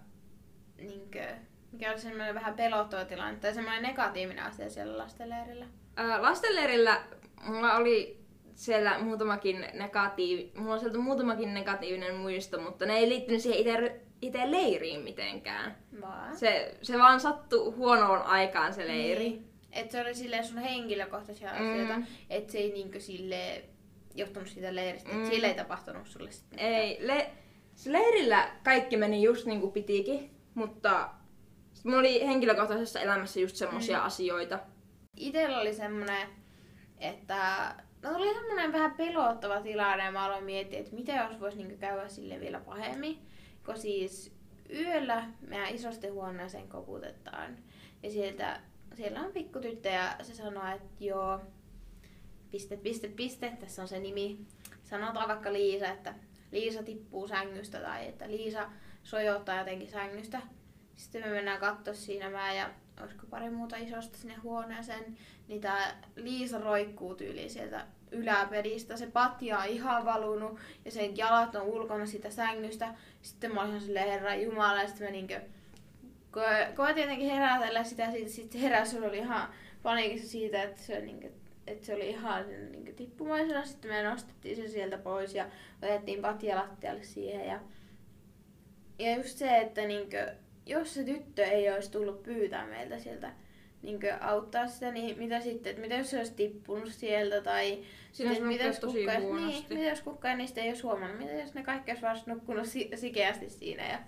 niinkö, mikä oli semmoinen vähän pelottava tilanne tai semmoinen negatiivinen asia siellä lastenleirillä? Ää, lastenleirillä mulla oli siellä muutamakin negatiivi, mulla on sieltä muutamakin negatiivinen muisto, mutta ne ei liittynyt siihen itse, itse leiriin mitenkään. Vaan. Se, se vaan sattui huonoon aikaan se leiri. Niin. Et se oli silleen sun henkilökohtaisia Mm. asioita, et se ei niinkö sille johtunut siitä leiristä, Mm. sillä ei tapahtunut sulle sitten. Ei, le, se leirillä kaikki meni just niin kuin pitikin. Mutta mulla oli henkilökohtaisessa elämässä just semmosia mm. asioita. Itellä oli semmonen, että no oli semmonen vähän pelottava tilanne ja mä aloin miettiä, että mitä jos vois niinku käydä sille vielä pahemmin. Kun siis yöllä meidän isosten huoneeseen koputetaan ja sieltä, siellä on pikkutyttö ja se sanoo, että joo, piste, piste, piste, tässä on se nimi. Sanotaan vaikka Liisa, että Liisa tippuu sängystä tai että Liisa sojottaa jotenkin sängystä. Sitten me mennään katsoa siinä mä ja olisiko pari muuta isosta sinne huoneeseen, niin tää Liisa roikkuu tyyliin sieltä yläpedistä. Se patja on ihan valunut ja sen jalat on ulkona sitä sängystä. Sitten mä olin ihan silleen, herra jumala, ja sitten mä niinkö koet tietenkin herätellä sitä, sitten sit heräs, oli ihan paniikissa siitä, että se, niinkö, että se oli ihan niin tippumaisena. Sitten me nostettiin se sieltä pois ja otettiin patja lattialle siihen. Ja, ja just se, että niinkö, jos se tyttö ei olisi tullut pyytää meiltä sieltä niin auttaa sitä, niin mitä sitten, että mitä jos se olisi tippunut sieltä tai sitten, mitä jos, kukka, niin, mitä jos kukaan niistä ei olisi huomannut, mitä jos ne kaikki olisi vasta nukkunut si- sikeästi siinä ja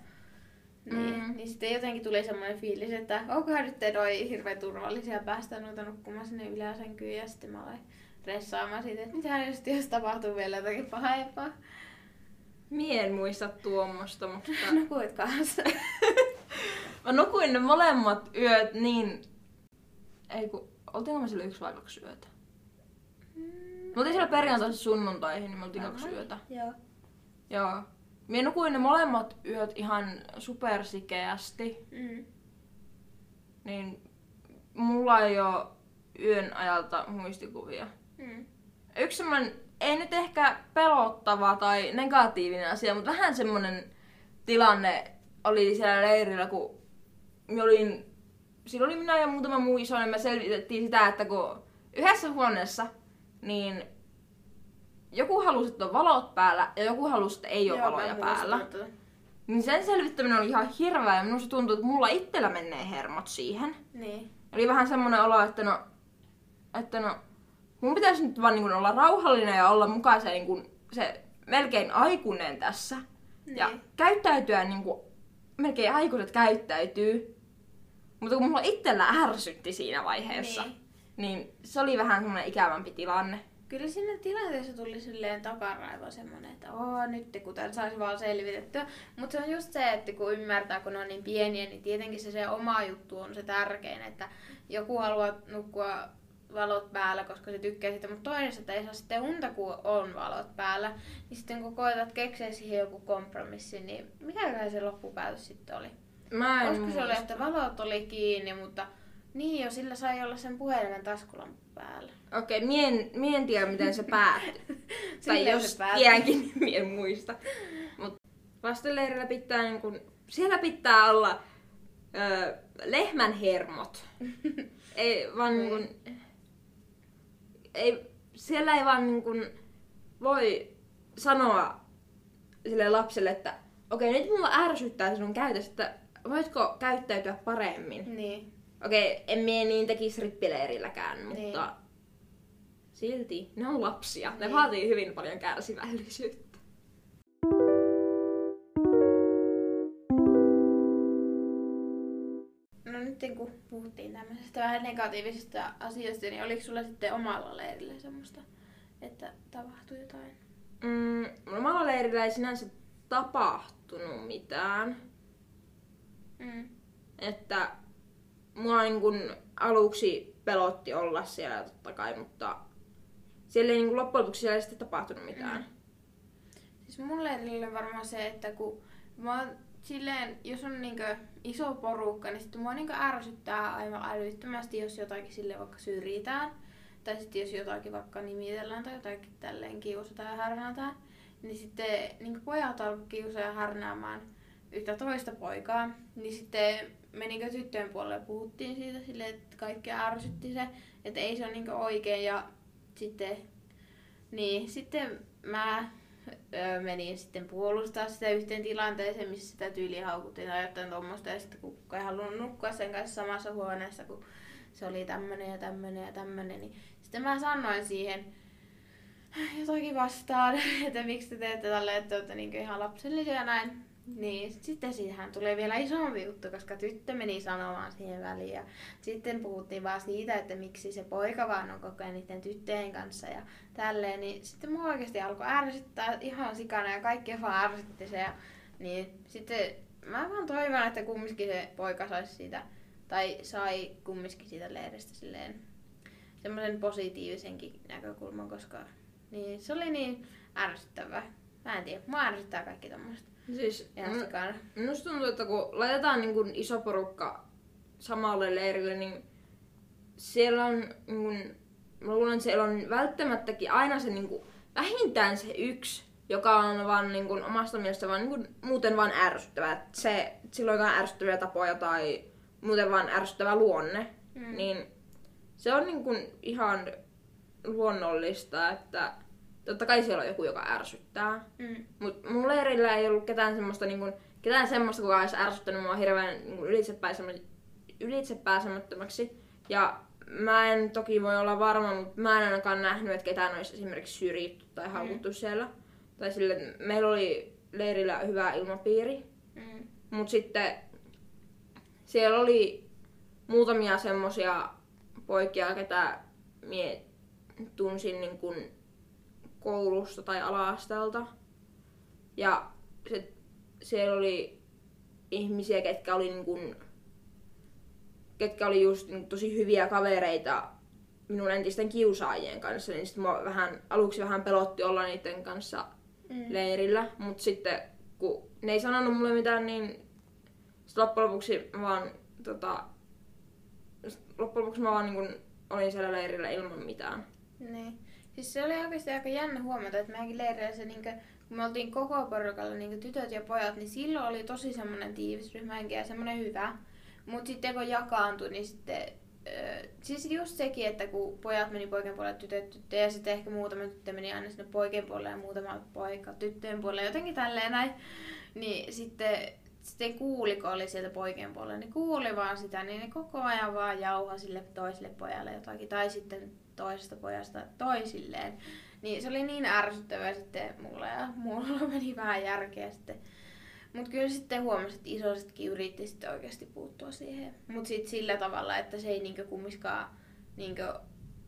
niin, mm. niin sitten jotenkin tuli semmoinen fiilis, että onkohan nyt noi hirveän turvallisia päästä noita nukkumaan sinne yläsänkyyn ja sitten mä aloin ressaamaan siitä, että mitä jos, jos tapahtuu vielä jotakin pahempaa. Mie en muista tuommoista, mutta... Nukuit kanssa. mä nukuin ne molemmat yöt niin... Ei kun... Oltiinko me sillä yksi vai kaksi yötä? Mm. Me oltiin siellä perjantaisin sunnuntaihin, niin me oltiin kaksi yötä. Joo. Joo. Mie nukuin ne molemmat yöt ihan supersikeästi. Mm. Niin mulla ei ole yön ajalta muistikuvia. Mm. Yksi semmonen, ei nyt ehkä pelottava tai negatiivinen asia, mutta vähän semmonen tilanne oli siellä leirillä, kun mä olin, silloin oli minä ja muutama muu iso, ja me selvitettiin sitä, että kun yhdessä huoneessa, niin joku halusi, että on valot päällä ja joku halusi, että ei ole Joo, valoja päällä. Tätä. Niin sen selvittäminen oli ihan hirveä ja minusta tuntuu, että mulla itsellä menee hermot siihen. Niin. Oli vähän semmoinen olo, että no, että no, mun pitäisi nyt vaan niin olla rauhallinen ja olla mukaan se, niin kuin, se melkein aikuinen tässä. Niin. Ja käyttäytyä niin kuin melkein aikuiset käyttäytyy. Mutta kun mulla itsellä ärsytti siinä vaiheessa, niin, niin se oli vähän semmoinen ikävämpi tilanne kyllä siinä tilanteessa tuli silleen takaraivo semmonen, että oo nyt kun tämän saisi vaan selvitettyä. Mutta se on just se, että kun ymmärtää, kun ne on niin pieniä, niin tietenkin se, se oma juttu on se tärkein, että joku haluaa nukkua valot päällä, koska se tykkää sitä, mutta toinen, ei saa sitten unta, kun on valot päällä. Niin sitten kun koetat keksiä siihen joku kompromissi, niin mikä se loppupäätös sitten oli? Mä en Koska se oli, että valot oli kiinni, mutta niin jo, sillä sai olla sen puhelimen taskulamppu päällä. Okei, okay, mien, mien tiedä miten se päättyi. tai jos tiedänkin, niin mien muista. Mut lastenleirillä pitää niin kun, siellä pitää olla ö, lehmän hermot. ei vaan niin kun, ei, siellä ei vaan niin kun, voi sanoa sille lapselle, että okei, okay, nyt mulla ärsyttää sinun käytös, että voitko käyttäytyä paremmin. Niin. Okei, en mie niin tekisi rippileirilläkään, mutta niin. silti ne on lapsia. Ne niin. vaatii hyvin paljon kärsivällisyyttä. No nyt kun puhuttiin tämmöisestä vähän negatiivisista asioista, niin oliko sulla sitten omalla leirillä semmoista, että tapahtui jotain? Mm, omalla leirillä ei sinänsä tapahtunut mitään. Mm. Että mua niin kun aluksi pelotti olla siellä totta kai, mutta siellä ei niin kun loppujen lopuksi siellä ei sitten tapahtunut mitään. Mm. Siis mulle oli varmaan se, että kun mä silleen, jos on niinkö iso porukka, niin sitten mua niinkö ärsyttää aivan älyttömästi, jos jotakin sille vaikka syrjitään. Tai sitten jos jotakin vaikka nimitellään tai jotakin tälleen kiusataan ja härnätään. Niin sitten niin pojat alkoi kiusaa ja härnäämään yhtä toista poikaa. Niin sitten menikö tyttöjen puolelle puhuttiin siitä sille, että kaikki ärsytti se, että ei se ole niin oikein ja sitten, niin, sitten mä ö, menin sitten puolustaa sitä yhteen tilanteeseen, missä sitä tyyliä haukuttiin tai jotain tuommoista ja sitten kun ei halunnut nukkua sen kanssa samassa huoneessa, kun se oli tämmönen ja tämmönen ja tämmönen, niin sitten mä sanoin siihen jotakin vastaan, että miksi te teette tälleen, että olette niin ihan lapsellisia ja näin. Niin, sitten siitähän tulee vielä isompi juttu, koska tyttö meni sanomaan siihen väliin. Ja sitten puhuttiin vaan siitä, että miksi se poika vaan on koko ajan niiden tyttöjen kanssa ja tälleen. Niin sitten mua oikeasti alkoi ärsyttää ihan sikana ja kaikki vaan ärsytti se. Ja, niin sitten mä vaan toivon, että kumminkin se poika saisi siitä, tai sai kumminkin siitä leiristä silleen semmoisen positiivisenkin näkökulman, koska niin, se oli niin ärsyttävää. Mä en tiedä, mua ärsyttää kaikki tommoset. Siis. Minusta tuntuu, että kun laitetaan niin kuin iso porukka samalle leirille, niin siellä on, niin kuin, mä luulen, että siellä on välttämättäkin aina se niin kuin, vähintään se yksi, joka on vaan niin kuin, omasta mielestä vaan niin kuin, muuten vaan ärsyttävä. Että se, sillä on jotain ärsyttäviä tapoja tai muuten vaan ärsyttävä luonne. Mm. Niin se on niin kuin, ihan luonnollista, että totta kai siellä on joku, joka ärsyttää. Mm. Mut mun leirillä ei ollut ketään semmoista, niin kun, ketään semmoista, kuka olisi ärsyttänyt mua hirveän niin ylitsepääsemättömäksi. Ja mä en toki voi olla varma, mutta mä en ainakaan nähnyt, että ketään olisi esimerkiksi syrjitty tai haukuttu siellä. Tai sille, meillä oli leirillä hyvä ilmapiiri. Mm. Mutta sitten siellä oli muutamia semmosia poikia, ketä mie tunsin niin kun koulusta tai ala-asteelta. Ja se, siellä oli ihmisiä, ketkä oli niin kun, ketkä oli just niin tosi hyviä kavereita minun entisten kiusaajien kanssa, niin sit mua vähän, aluksi vähän pelotti olla niiden kanssa Mm. leirillä, mutta sitten kun ne ei sanonut mulle mitään, niin sit loppujen lopuksi mä vaan tota, sit loppujen lopuksi mä vaan niin kun, olin siellä leirillä ilman mitään. Niin. Siis se oli oikeasti aika jännä huomata, että meidänkin leirillä se, niinkö, kun me oltiin koko porukalla niinkö tytöt ja pojat, niin silloin oli tosi semmoinen tiivis ryhmähenki ja semmoinen hyvä. Mutta sitten kun jakaantui, niin sitten... Öö, siis just sekin, että kun pojat meni poikien puolelle, tytöt tyttöjä, ja sitten ehkä muutama tyttö meni aina sinne poikien puolelle ja muutama poika tyttöjen puolelle, jotenkin tälleen näin. Niin sitten, sitten kuuli, kun oli sieltä poikien puolella, niin kuuli vaan sitä, niin ne koko ajan vaan jauha sille toiselle pojalle jotakin. Tai sitten toisesta pojasta toisilleen. Niin se oli niin ärsyttävää sitten mulle ja mulla meni vähän järkeä sitten. Mutta kyllä sitten huomasi, että isoisetkin yritti sitten oikeasti puuttua siihen. Mutta sitten sillä tavalla, että se ei niinkö kummiskaan niinkö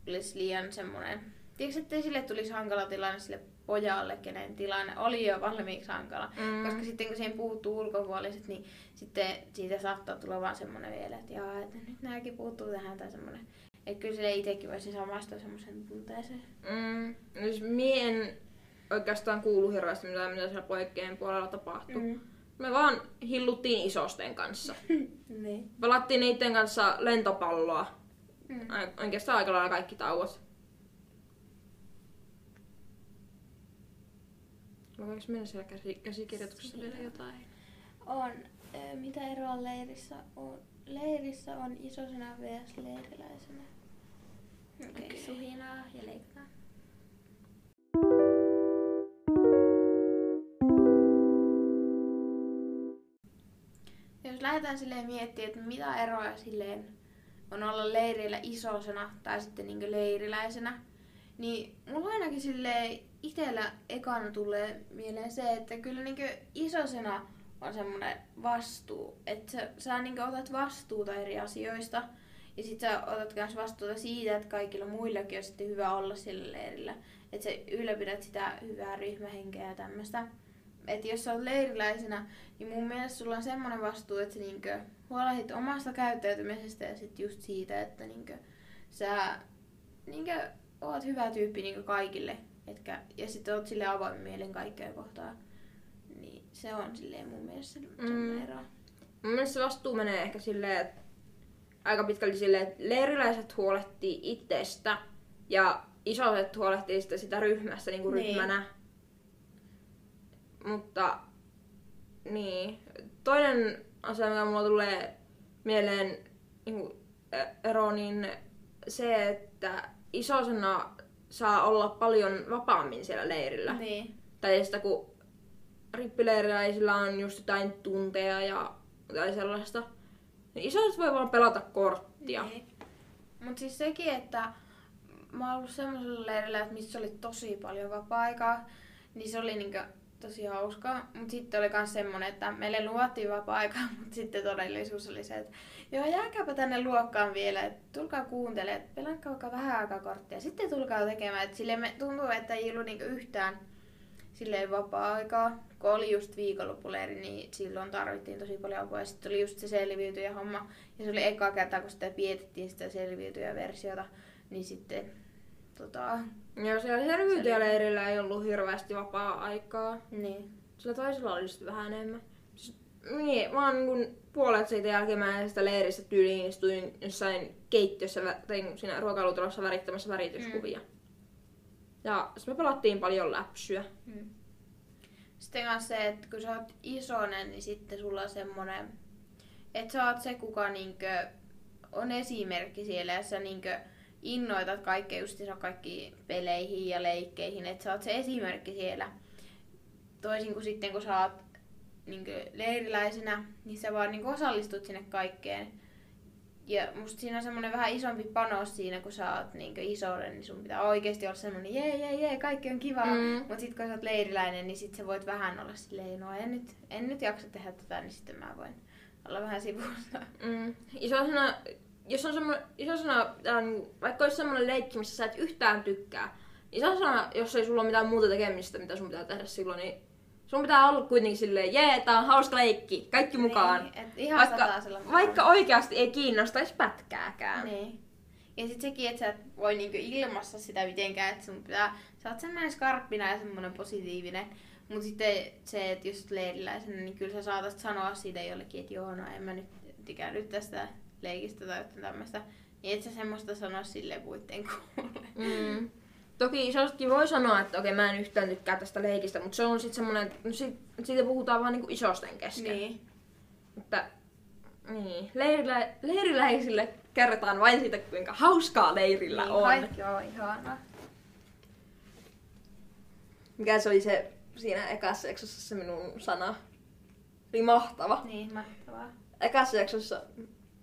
olisi liian semmoinen... Tiedätkö, ettei sille tulisi hankala tilanne sille pojalle, kenen tilanne oli jo valmiiksi hankala. Mm. Koska sitten kun siihen puuttuu ulkopuoliset, niin sitten siitä saattaa tulla vaan semmoinen vielä, että jaa, että nyt nämäkin puuttuu tähän tai semmoinen. Että kyllä sille itsekin voisi samastua semmoisen tunteeseen. Mm. No siis mie en oikeastaan kuulu hirveästi mitään, mitä siellä poikkein puolella tapahtui. Mm. Me vaan hilluttiin isosten kanssa. Niin. Pelattiin niiden kanssa lentopalloa. Mm. Oikeastaan aika lailla kaikki tauot. Voinko mennä siellä käsi- käsikirjoituksessa vielä jotain? On. Mitä eroa leirissä on? Leirissä on isosena vs leiriläisenä. Okei, okay, suhinaa ja leikataan. Jos lähdetään silleen miettimään, että mitä eroja silleen on olla leirillä isosena tai sitten niin leiriläisenä, niin mulla ainakin silleen itellä ekana tulee mieleen se, että kyllä niin isosena on semmoinen vastuu, että sä, sä niin otat vastuuta eri asioista ja sit sä otat myös vastuuta siitä, että kaikilla muillakin on sitten hyvä olla sillä leirillä. Että sä ylläpidät sitä hyvää ryhmähenkeä ja tämmöistä. Että jos sä oot leiriläisenä, niin mun mielestä sulla on semmoinen vastuu, että sä niinkö huolehdit omasta käyttäytymisestä ja sitten just siitä, että niinkö sä niinkö oot hyvä tyyppi niinkö kaikille. Etkä, ja sitten oot sille avoimen mielen kaikkea kohtaa. Niin se on silleen mun mielestä se Mm. mm. ero. Mun mielestä se vastuu menee ehkä silleen, että aika pitkälti silleen, että leiriläiset huolehtii itsestä ja isoset huolehtii sitä, sitä ryhmästä niin kuin Niin. ryhmänä. Mutta niin. Toinen asia, mikä mulla tulee mieleen niin kuin, ero, niin se, että isosena saa olla paljon vapaammin siellä leirillä. Niin. Tai sitä kun rippileiriläisillä on just jotain tunteja ja jotain sellaista. Niin isot voi vaan pelata korttia. Niin. Mut siis sekin, että mä oon ollut semmoisella leirillä, että missä oli tosi paljon vapaa-aikaa, niin se oli niinkö tosi hauskaa. Mutta sitten oli myös semmonen, että meille luvattiin vapaa-aikaa, mutta sitten todellisuus oli se, että joo, jääkääpä tänne luokkaan vielä, että tulkaa kuuntelemaan, että pelatkaa vähän aikaa korttia. Sitten tulkaa tekemään, että sille me tuntuu, että ei ollut niinku yhtään silleen vapaa-aikaa. Kun oli just viikonloppuleiri, niin silloin tarvittiin tosi paljon apua. Ja sitten oli just se selviytyjä homma. Ja se oli eka kerta, kun sitä pietettiin sitä selviytyjä versiota. Niin sitten tota, Joo, siellä selviytyjäleirillä ei ollut hirveästi vapaa-aikaa. niin. Sillä toisella oli sitten vähän enemmän. Siis, niin, mä oon niin puolet siitä jälkimmäisestä leiristä tyyliin istuin jossain keittiössä, vä- tein siinä ruokailutalossa värittämässä värityskuvia. Mm. Ja me pelattiin paljon läpsyä. Mm. Sitten myös se, että kun sä oot isonen, niin sitten sulla on semmonen, että sä oot se, kuka niinkö on esimerkki siellä ja sä niinkö innoitat kaikkea justiinsa kaikki peleihin ja leikkeihin, että sä oot se esimerkki siellä. Toisin kuin sitten, kun sä oot niinkö leiriläisenä, niin sä vaan niinkö osallistut sinne kaikkeen. Ja musta siinä on semmoinen vähän isompi panos siinä, kun sä oot niinkö isoinen, niin sun pitää oikeasti olla semmoinen jee, jee, jee, kaikki on kivaa. Mm. Mutta sitten kun sä oot leiriläinen, niin sit sä voit vähän olla silleen, no en nyt, en nyt jaksa tehdä tätä, niin sitten mä voin olla vähän sivussa. Mm. Isosena, jos on semmoinen, isosena, ähm, vaikka olisi semmoinen leikki, missä sä et yhtään tykkää, isosena, jos ei sulla ole mitään muuta tekemistä, mitä sun pitää tehdä silloin, niin sun pitää olla kuitenkin silleen, jee, tää on hauska leikki, kaikki mukaan. Niin, et ihan vaikka, mukaan. vaikka oikeasti ei kiinnostaisi pätkääkään. Niin. Ja sit sekin, että sä et voi niinku ilmassa sitä mitenkään, että sun pitää, sä oot semmoinen skarppina ja semmoinen positiivinen. Mutta sitten se, että jos leiriläisenä, niin kyllä sä saatat sanoa siitä jollekin, että joo, no en mä nyt tykännyt tästä leikistä tai jotain tämmöistä. Niin et sä semmoista sano sille puitteen kuulle. Mm. Toki isostikin voi sanoa, että okei, mä en yhtään tykkää tästä leikistä, mutta se on sitten semmoinen, no sit, siitä puhutaan vaan niinku isosten kesken. Niin. Että, niin, leirillä, leiriläisille kerrotaan vain siitä, kuinka hauskaa leirillä niin, on. Kaikki on ihanaa. Mikä se oli se siinä ekassa jaksossa se minun sana? Oli mahtava. Niin, mahtavaa. Ekassa jaksossa,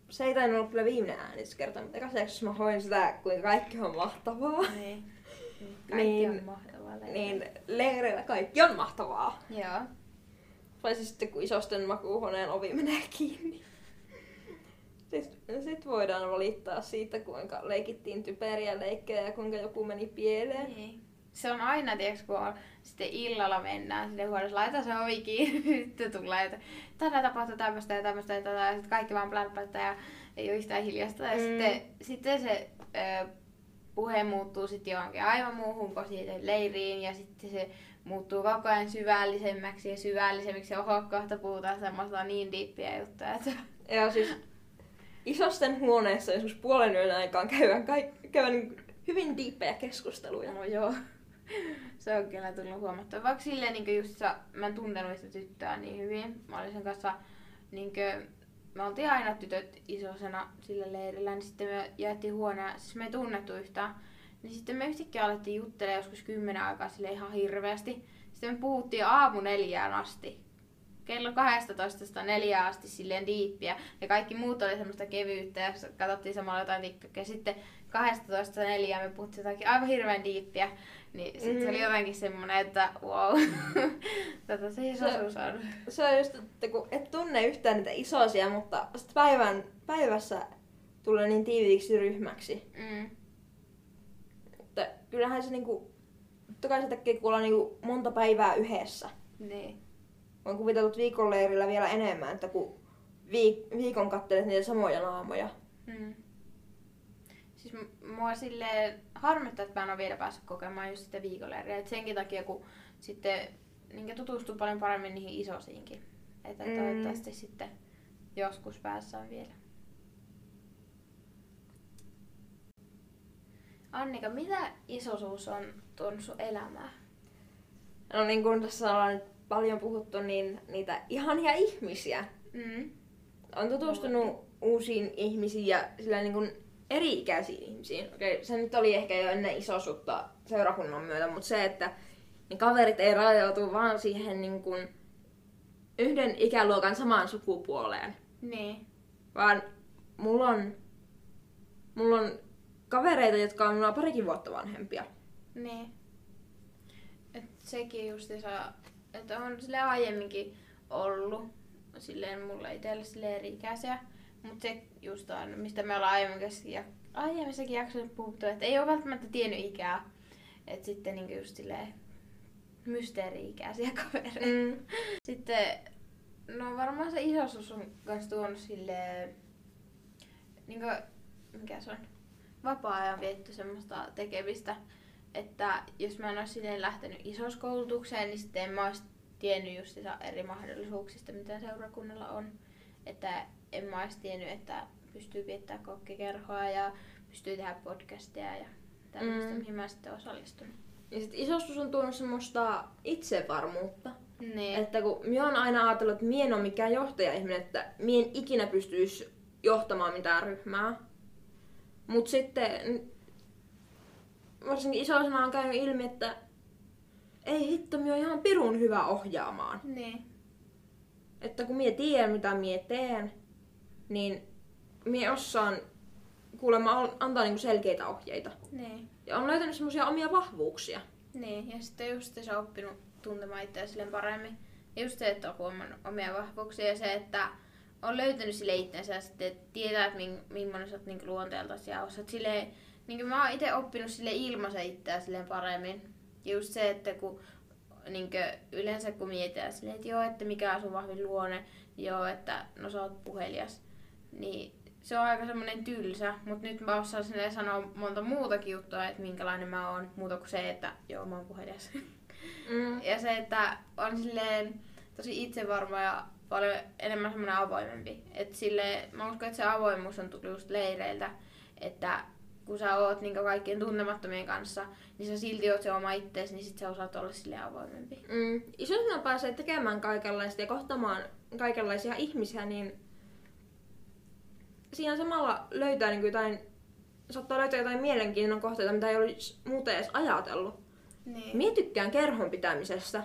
se ei tainnut olla kyllä viimeinen äänityskerta, mutta ekassa jaksossa mä hoin sitä, kuinka kaikki on mahtavaa. Niin. Kaikki Niin. on mahtavaa. leirillä. Niin, leirillä kaikki on mahtavaa. Joo. Paitsi sitten, kun isosten makuuhuoneen ovi menee kiinni. Sitten sit voidaan valittaa siitä, kuinka leikittiin typeriä leikkejä ja kuinka joku meni pieleen. Niin. Se on aina, tiiäks, kun on, sitten illalla mennään sinne huoneessa, laita se ovi kiinni, sitten tulee, että tänään tapahtuu tämmöistä ja tämmöistä ja tätä, ja sitten kaikki vaan plärplättää ja ei ole yhtään hiljasta. Ja Mm. sitten, sitten se ö, puhe muuttuu sitten johonkin aivan muuhun kuin siihen leiriin ja sitten se muuttuu koko ajan syvällisemmäksi ja syvällisemmäksi ja oho, kohta puhutaan semmoista niin diippiä juttuja, että Ja siis isosten huoneessa joskus puolen yön aikaan käydään, kaik- käydään niin hyvin diippejä keskusteluja. No joo. Se on kyllä tullut huomattua. Vaikka silleen niin just sa, mä en tuntenut sitä tyttöä niin hyvin. Mä olin sen kanssa, niin kuin, me oltiin aina tytöt isosena sillä leirillä, niin sitten me jaettiin huoneen, siis me ei tunnettu yhtään. Niin sitten me yhtäkkiä alettiin juttelemaan joskus kymmenen aikaa sille ihan hirveästi. Sitten me puhuttiin aamu neljään asti. Kello 12 neljään asti silleen diippiä. Ja kaikki muut oli semmoista kevyyttä ja katsottiin samalla jotain TikTokia. Sitten 12 neljään me puhuttiin jotakin aivan hirveän diippiä. Niin sitten se oli Mm. jotenkin semmoinen, että wow, tätä se ei Se- sosu saanut. Se on just, että kun et tunne yhtään niitä isosia, mutta sit päivän, päivässä tulee niin tiiviiksi ryhmäksi. Mm. Että kyllähän se niinku, totta kai se tekee, kun ollaan niinku monta päivää yhdessä. Niin. Voin kuvitella että viikonleirillä vielä enemmän, että kun viik- viikon kattelet niitä samoja naamoja. Mm. Siis mua silleen harmittaa, että mä en ole vielä päässyt kokemaan just sitä viikonleiriä. Et senkin takia, kun sitten niin tutustuu paljon paremmin niihin isosiinkin. Että Mm. toivottavasti sitten joskus päässään vielä. Annika, mitä isosuus on tuonut sun elämään? No niin kuin tässä ollaan nyt paljon puhuttu, niin niitä ihania ihmisiä. Mm. On tutustunut uusiin ihmisiin ja sillä niin kuin eri-ikäisiin ihmisiin. Okei, se nyt oli ehkä jo ennen isosuutta seurakunnan myötä, mutta se, että ne kaverit ei rajoitu vaan siihen niin kuin yhden ikäluokan samaan sukupuoleen. Niin. Vaan mulla on, mulla on kavereita, jotka on minua parikin vuotta vanhempia. Niin. Et sekin justiinsa että on sille aiemminkin ollut silleen mulla itsellä sille eri ikäisiä. Mutta se just on, mistä me ollaan aiemmissakin, aiemmissakin jaksoissa puhuttu, että ei ole välttämättä tiennyt ikää. Että sitten niinku just silleen mysteeri-ikäisiä kavereita. Mm. Sitten, no varmaan se isoisuus on myös tuonut silleen, niinku, mikä se on, vapaa-ajan vietty semmoista tekemistä, että jos mä en olisi silleen lähtenyt isoskoulutukseen, niin sitten en mä olisi tiennyt just eri mahdollisuuksista, mitä seurakunnalla on. Että en mä olisi tiennyt, että pystyy viettää kokkikerhoa ja pystyy tehdä podcasteja ja tämmöistä, mm. mihin mä sitten osallistun. Ja sitten isostus on tuonut semmoista itsevarmuutta. Niin. Että kun minä olen aina ajatellut, että minä en ole mikään johtaja-ihminen, että minä en ikinä pystyisi johtamaan mitään ryhmää. Mutta sitten varsinkin isoisena on käynyt ilmi, että ei hitto, minä ihan pirun hyvä ohjaamaan. Niin. Että kun minä tiedän, mitä minä teen, niin minä osaan kuulemma antaa niinku selkeitä ohjeita. Niin. Ja on löytänyt semmoisia omia vahvuuksia. Niin, ja sitten just se on oppinut tuntemaan itseä silleen paremmin. Ja just se, että on huomannut omia vahvuuksia ja se, että on löytänyt sille itsensä ja sitten tietää, että millainen sä oot niin luonteeltasi ja osaat silleen, niin kuin mä oon itse oppinut sille ilmaisen itseä silleen paremmin. Ja just se, että kun niin yleensä kun mietitään silleen, että joo, että mikä on sun vahvin luonne, joo, että no sä oot puhelias, niin se on aika semmoinen tylsä, mutta nyt mä osaan sanoa monta muutakin juttua, että minkälainen mä oon, muuta kuin se, että joo, mä oon puhelias. Mm. Ja se, että on silleen tosi itsevarma ja paljon enemmän semmoinen avoimempi. Et sille, mä uskon, että se avoimuus on tullut just leireiltä, että kun sä oot niin kaikkien tuntemattomien kanssa, niin sä silti oot se oma ittees, niin sit sä osaat olla sille avoimempi. Mm. Isona pääsee tekemään kaikenlaista ja kohtamaan kaikenlaisia ihmisiä, niin siinä samalla löytää niin jotain, saattaa löytää jotain mielenkiinnon kohteita, mitä ei olisi muuten edes ajatellut. Niin. Mie tykkään kerhon pitämisestä,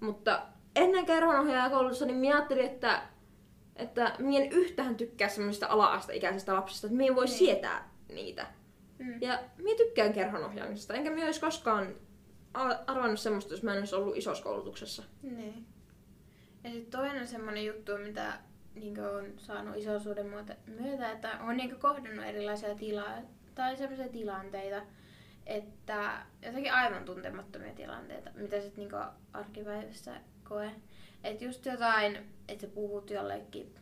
mutta ennen kerhonohjaajakoulutusta niin minä ajattelin, että, että minä en yhtään tykkää semmoisista ala-asteikäisistä lapsista, että minä voi niin. sietää niitä. Mm. Ja minä tykkään kerhonohjaamisesta, enkä minä olisi koskaan arvannut semmoista, jos mä en olisi ollut isossa koulutuksessa. Niin. Ja sitten toinen semmoinen juttu, mitä niin on saanut isoisuuden myötä, että on niin kohdannut erilaisia tilaa tai sellaisia tilanteita, että jotenkin aivan tuntemattomia tilanteita, mitä sitten niin arkipäivässä koe. Että just jotain, että sä puhut jollekin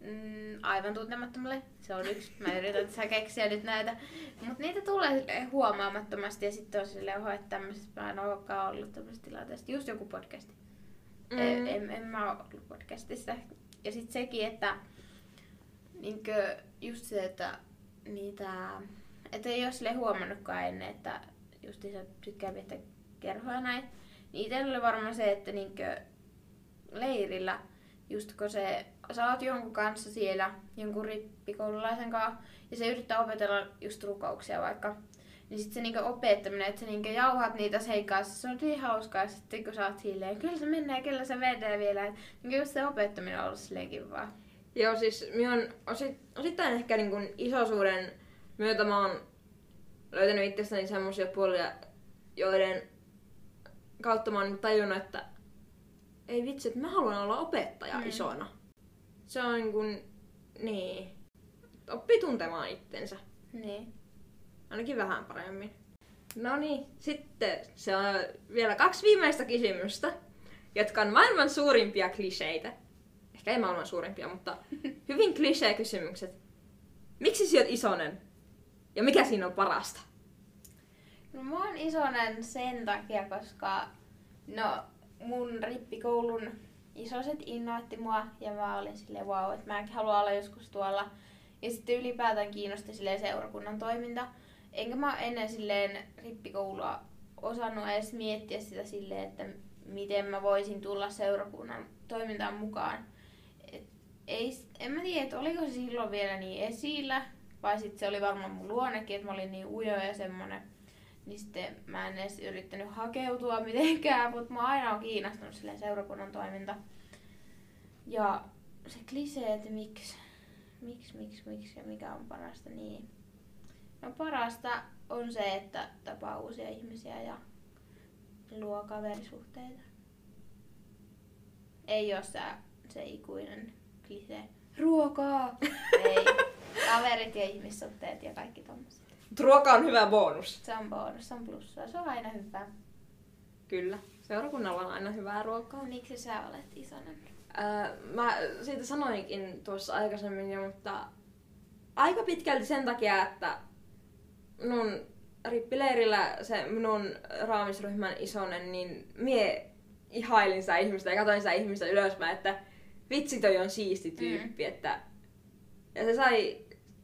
mm, aivan tuntemattomalle. Se on yksi. Mä yritän tässä keksiä nyt näitä. Mutta niitä tulee huomaamattomasti ja sitten on silleen, oho, että tämmöisessä mä en olekaan ollut tämmöisessä tilanteessa. Just joku podcasti. Mm. En, en, en mä ole ollut podcastissa ja sitten sekin, että niinkö, just se, että niitä, että ei ole sille huomannutkaan ennen, että just se tykkää viettää kerhoja näin. Niin itsellä oli varmaan se, että niinkö leirillä, just kun se, sä oot jonkun kanssa siellä, jonkun rippikoululaisen kanssa, ja se yrittää opetella just rukouksia vaikka, niin sitten se niinku opettaminen, että sä niinku jauhat niitä seikkaa, se on niin hauskaa. Sitten kun sä oot silleen, kyllä se menee, kyllä se vedee vielä. Niin just se opettaminen on ollut silleen kivaa. Joo, siis minä on osit, osittain ehkä niin kuin isosuuden myötä mä oon löytänyt itsestäni semmoisia puolia, joiden kautta mä oon tajunnut, että ei vitsi, että mä haluan olla opettaja mm. isona. Se on niin kuin, niin, oppii tuntemaan itsensä. Niin. Ainakin vähän paremmin. No niin, sitten se on vielä kaksi viimeistä kysymystä, jotka on maailman suurimpia kliseitä. Ehkä ei maailman suurimpia, mutta hyvin klisee-kysymykset. Miksi sä oot isonen? Ja mikä siinä on parasta? No mä oon isonen sen takia, koska no mun rippikoulun isoset innoitti mua ja mä olin silleen wow, että mäkin haluan olla joskus tuolla. Ja sitten ylipäätään kiinnosti silleen seurakunnan toiminta. Enkä mä ennen silleen rippikoulua osannut edes miettiä sitä silleen, että miten mä voisin tulla seurakunnan toimintaan mukaan. Et ei, en mä tiedä, että oliko se silloin vielä niin esillä, vai sitten se oli varmaan mun luonnekin, että mä olin niin ujo ja semmonen. Niin sitten mä en edes yrittänyt hakeutua mitenkään, mutta mä aina on kiinnostunut silleen seurakunnan toiminta. Ja se klisee, että miksi, miksi, miksi, miksi ja mikä on parasta, niin No parasta on se, että tapaa uusia ihmisiä ja luo kaverisuhteita. ei ole se, se ikuinen klise. Ruokaa! ei. Kaverit ja ihmissuhteet ja kaikki tommoset. Mut ruoka on hyvä bonus. Se on bonus, se on plussaa. Se on aina hyvä. Kyllä. Seurakunnalla on aina hyvää ruokaa. Miksi sä olet isonen? Öö, mä siitä sanoinkin tuossa aikaisemmin jo, mutta aika pitkälti sen takia, että minun rippileirillä se minun raamisryhmän isonen, niin mie ihailin sitä ihmistä ja katsoin sitä ihmistä ylöspäin, että vitsi toi on siisti tyyppi, mm. että ja se sai,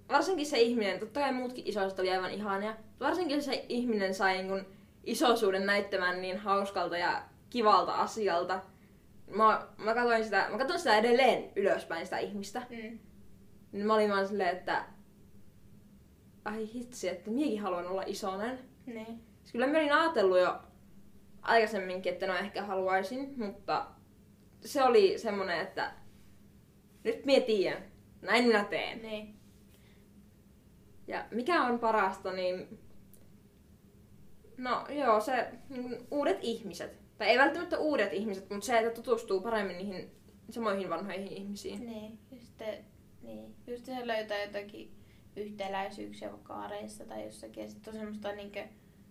varsinkin se ihminen, totta kai muutkin isoiset oli aivan ihania, varsinkin se ihminen sai niin kun isoisuuden näyttämään niin hauskalta ja kivalta asialta. Mä, mä katsoin sitä, mä katsoin sitä edelleen ylöspäin sitä ihmistä. Mm. Niin mä olin vaan silleen, että ai hitsi, että miekin haluan olla isonen. Niin. Siis kyllä mä olin ajatellut jo aikaisemminkin, että no ehkä haluaisin, mutta se oli semmonen, että nyt mie tiedän, näin minä teen. Niin. Ja mikä on parasta, niin no joo, se niin uudet ihmiset. Tai ei välttämättä uudet ihmiset, mutta se, että tutustuu paremmin niihin samoihin vanhoihin ihmisiin. Niin. Ja sitten, niin. Just se löytää jotakin yhtäläisyyksiä vaikka areissa tai jossakin. Ja sitten on semmoista niinkö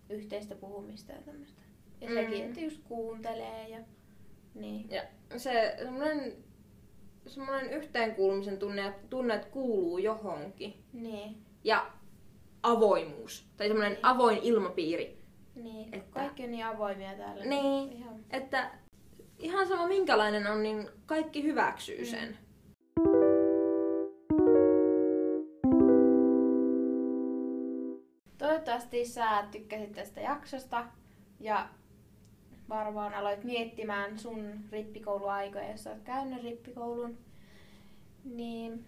yhteistä puhumista ja tämmöistä. Ja Mm. sekin, että just kuuntelee ja niin. Ja se semmoinen, semmoinen yhteenkuulumisen tunne, tunne, että kuuluu johonkin. Niin. Ja avoimuus. Tai semmoinen Niin. avoin ilmapiiri. Niin. Että- Kaikki on niin avoimia täällä. Niin. Ihan. Että ihan sama minkälainen on, niin kaikki hyväksyy sen. Mm. Toivottavasti sä tykkäsit tästä jaksosta ja varmaan aloit miettimään sun rippikouluaikoja, jos oot käynyt rippikoulun. Niin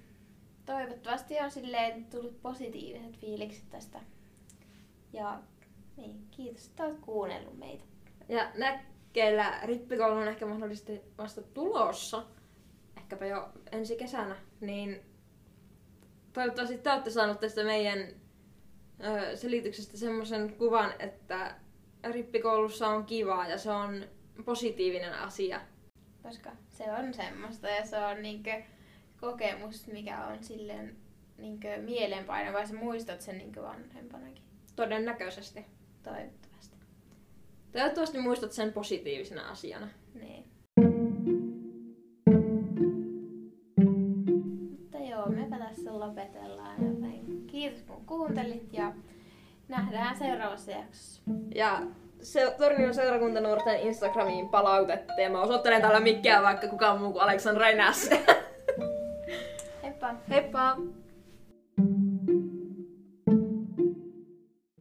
toivottavasti on silleen tullut positiiviset fiilikset tästä. Ja niin, kiitos, että oot kuunnellut meitä. Ja näkkeellä rippikoulu on ehkä mahdollisesti vasta tulossa, ehkäpä jo ensi kesänä, niin toivottavasti te olette saaneet tästä meidän selityksestä semmoisen kuvan, että rippikoulussa on kivaa ja se on positiivinen asia. Koska se on semmoista ja se on niinkö kokemus, mikä on silleen niinkö mieleenpainava ja sä muistat sen niinkö vanhempanakin. Todennäköisesti. Toivottavasti. Toivottavasti muistat sen positiivisena asiana. Niin. Mutta joo, mepä tässä lopetellaan. Kiitos kun kuuntelit ja nähdään seuraavassa jaksossa. Ja se, Tornion seurakuntanuorten Instagramiin palautetta ja mä osoittelen tällä mikkiä vaikka kukaan muu kuin Aleksandra ei näe sitä. Heippa! Heippa!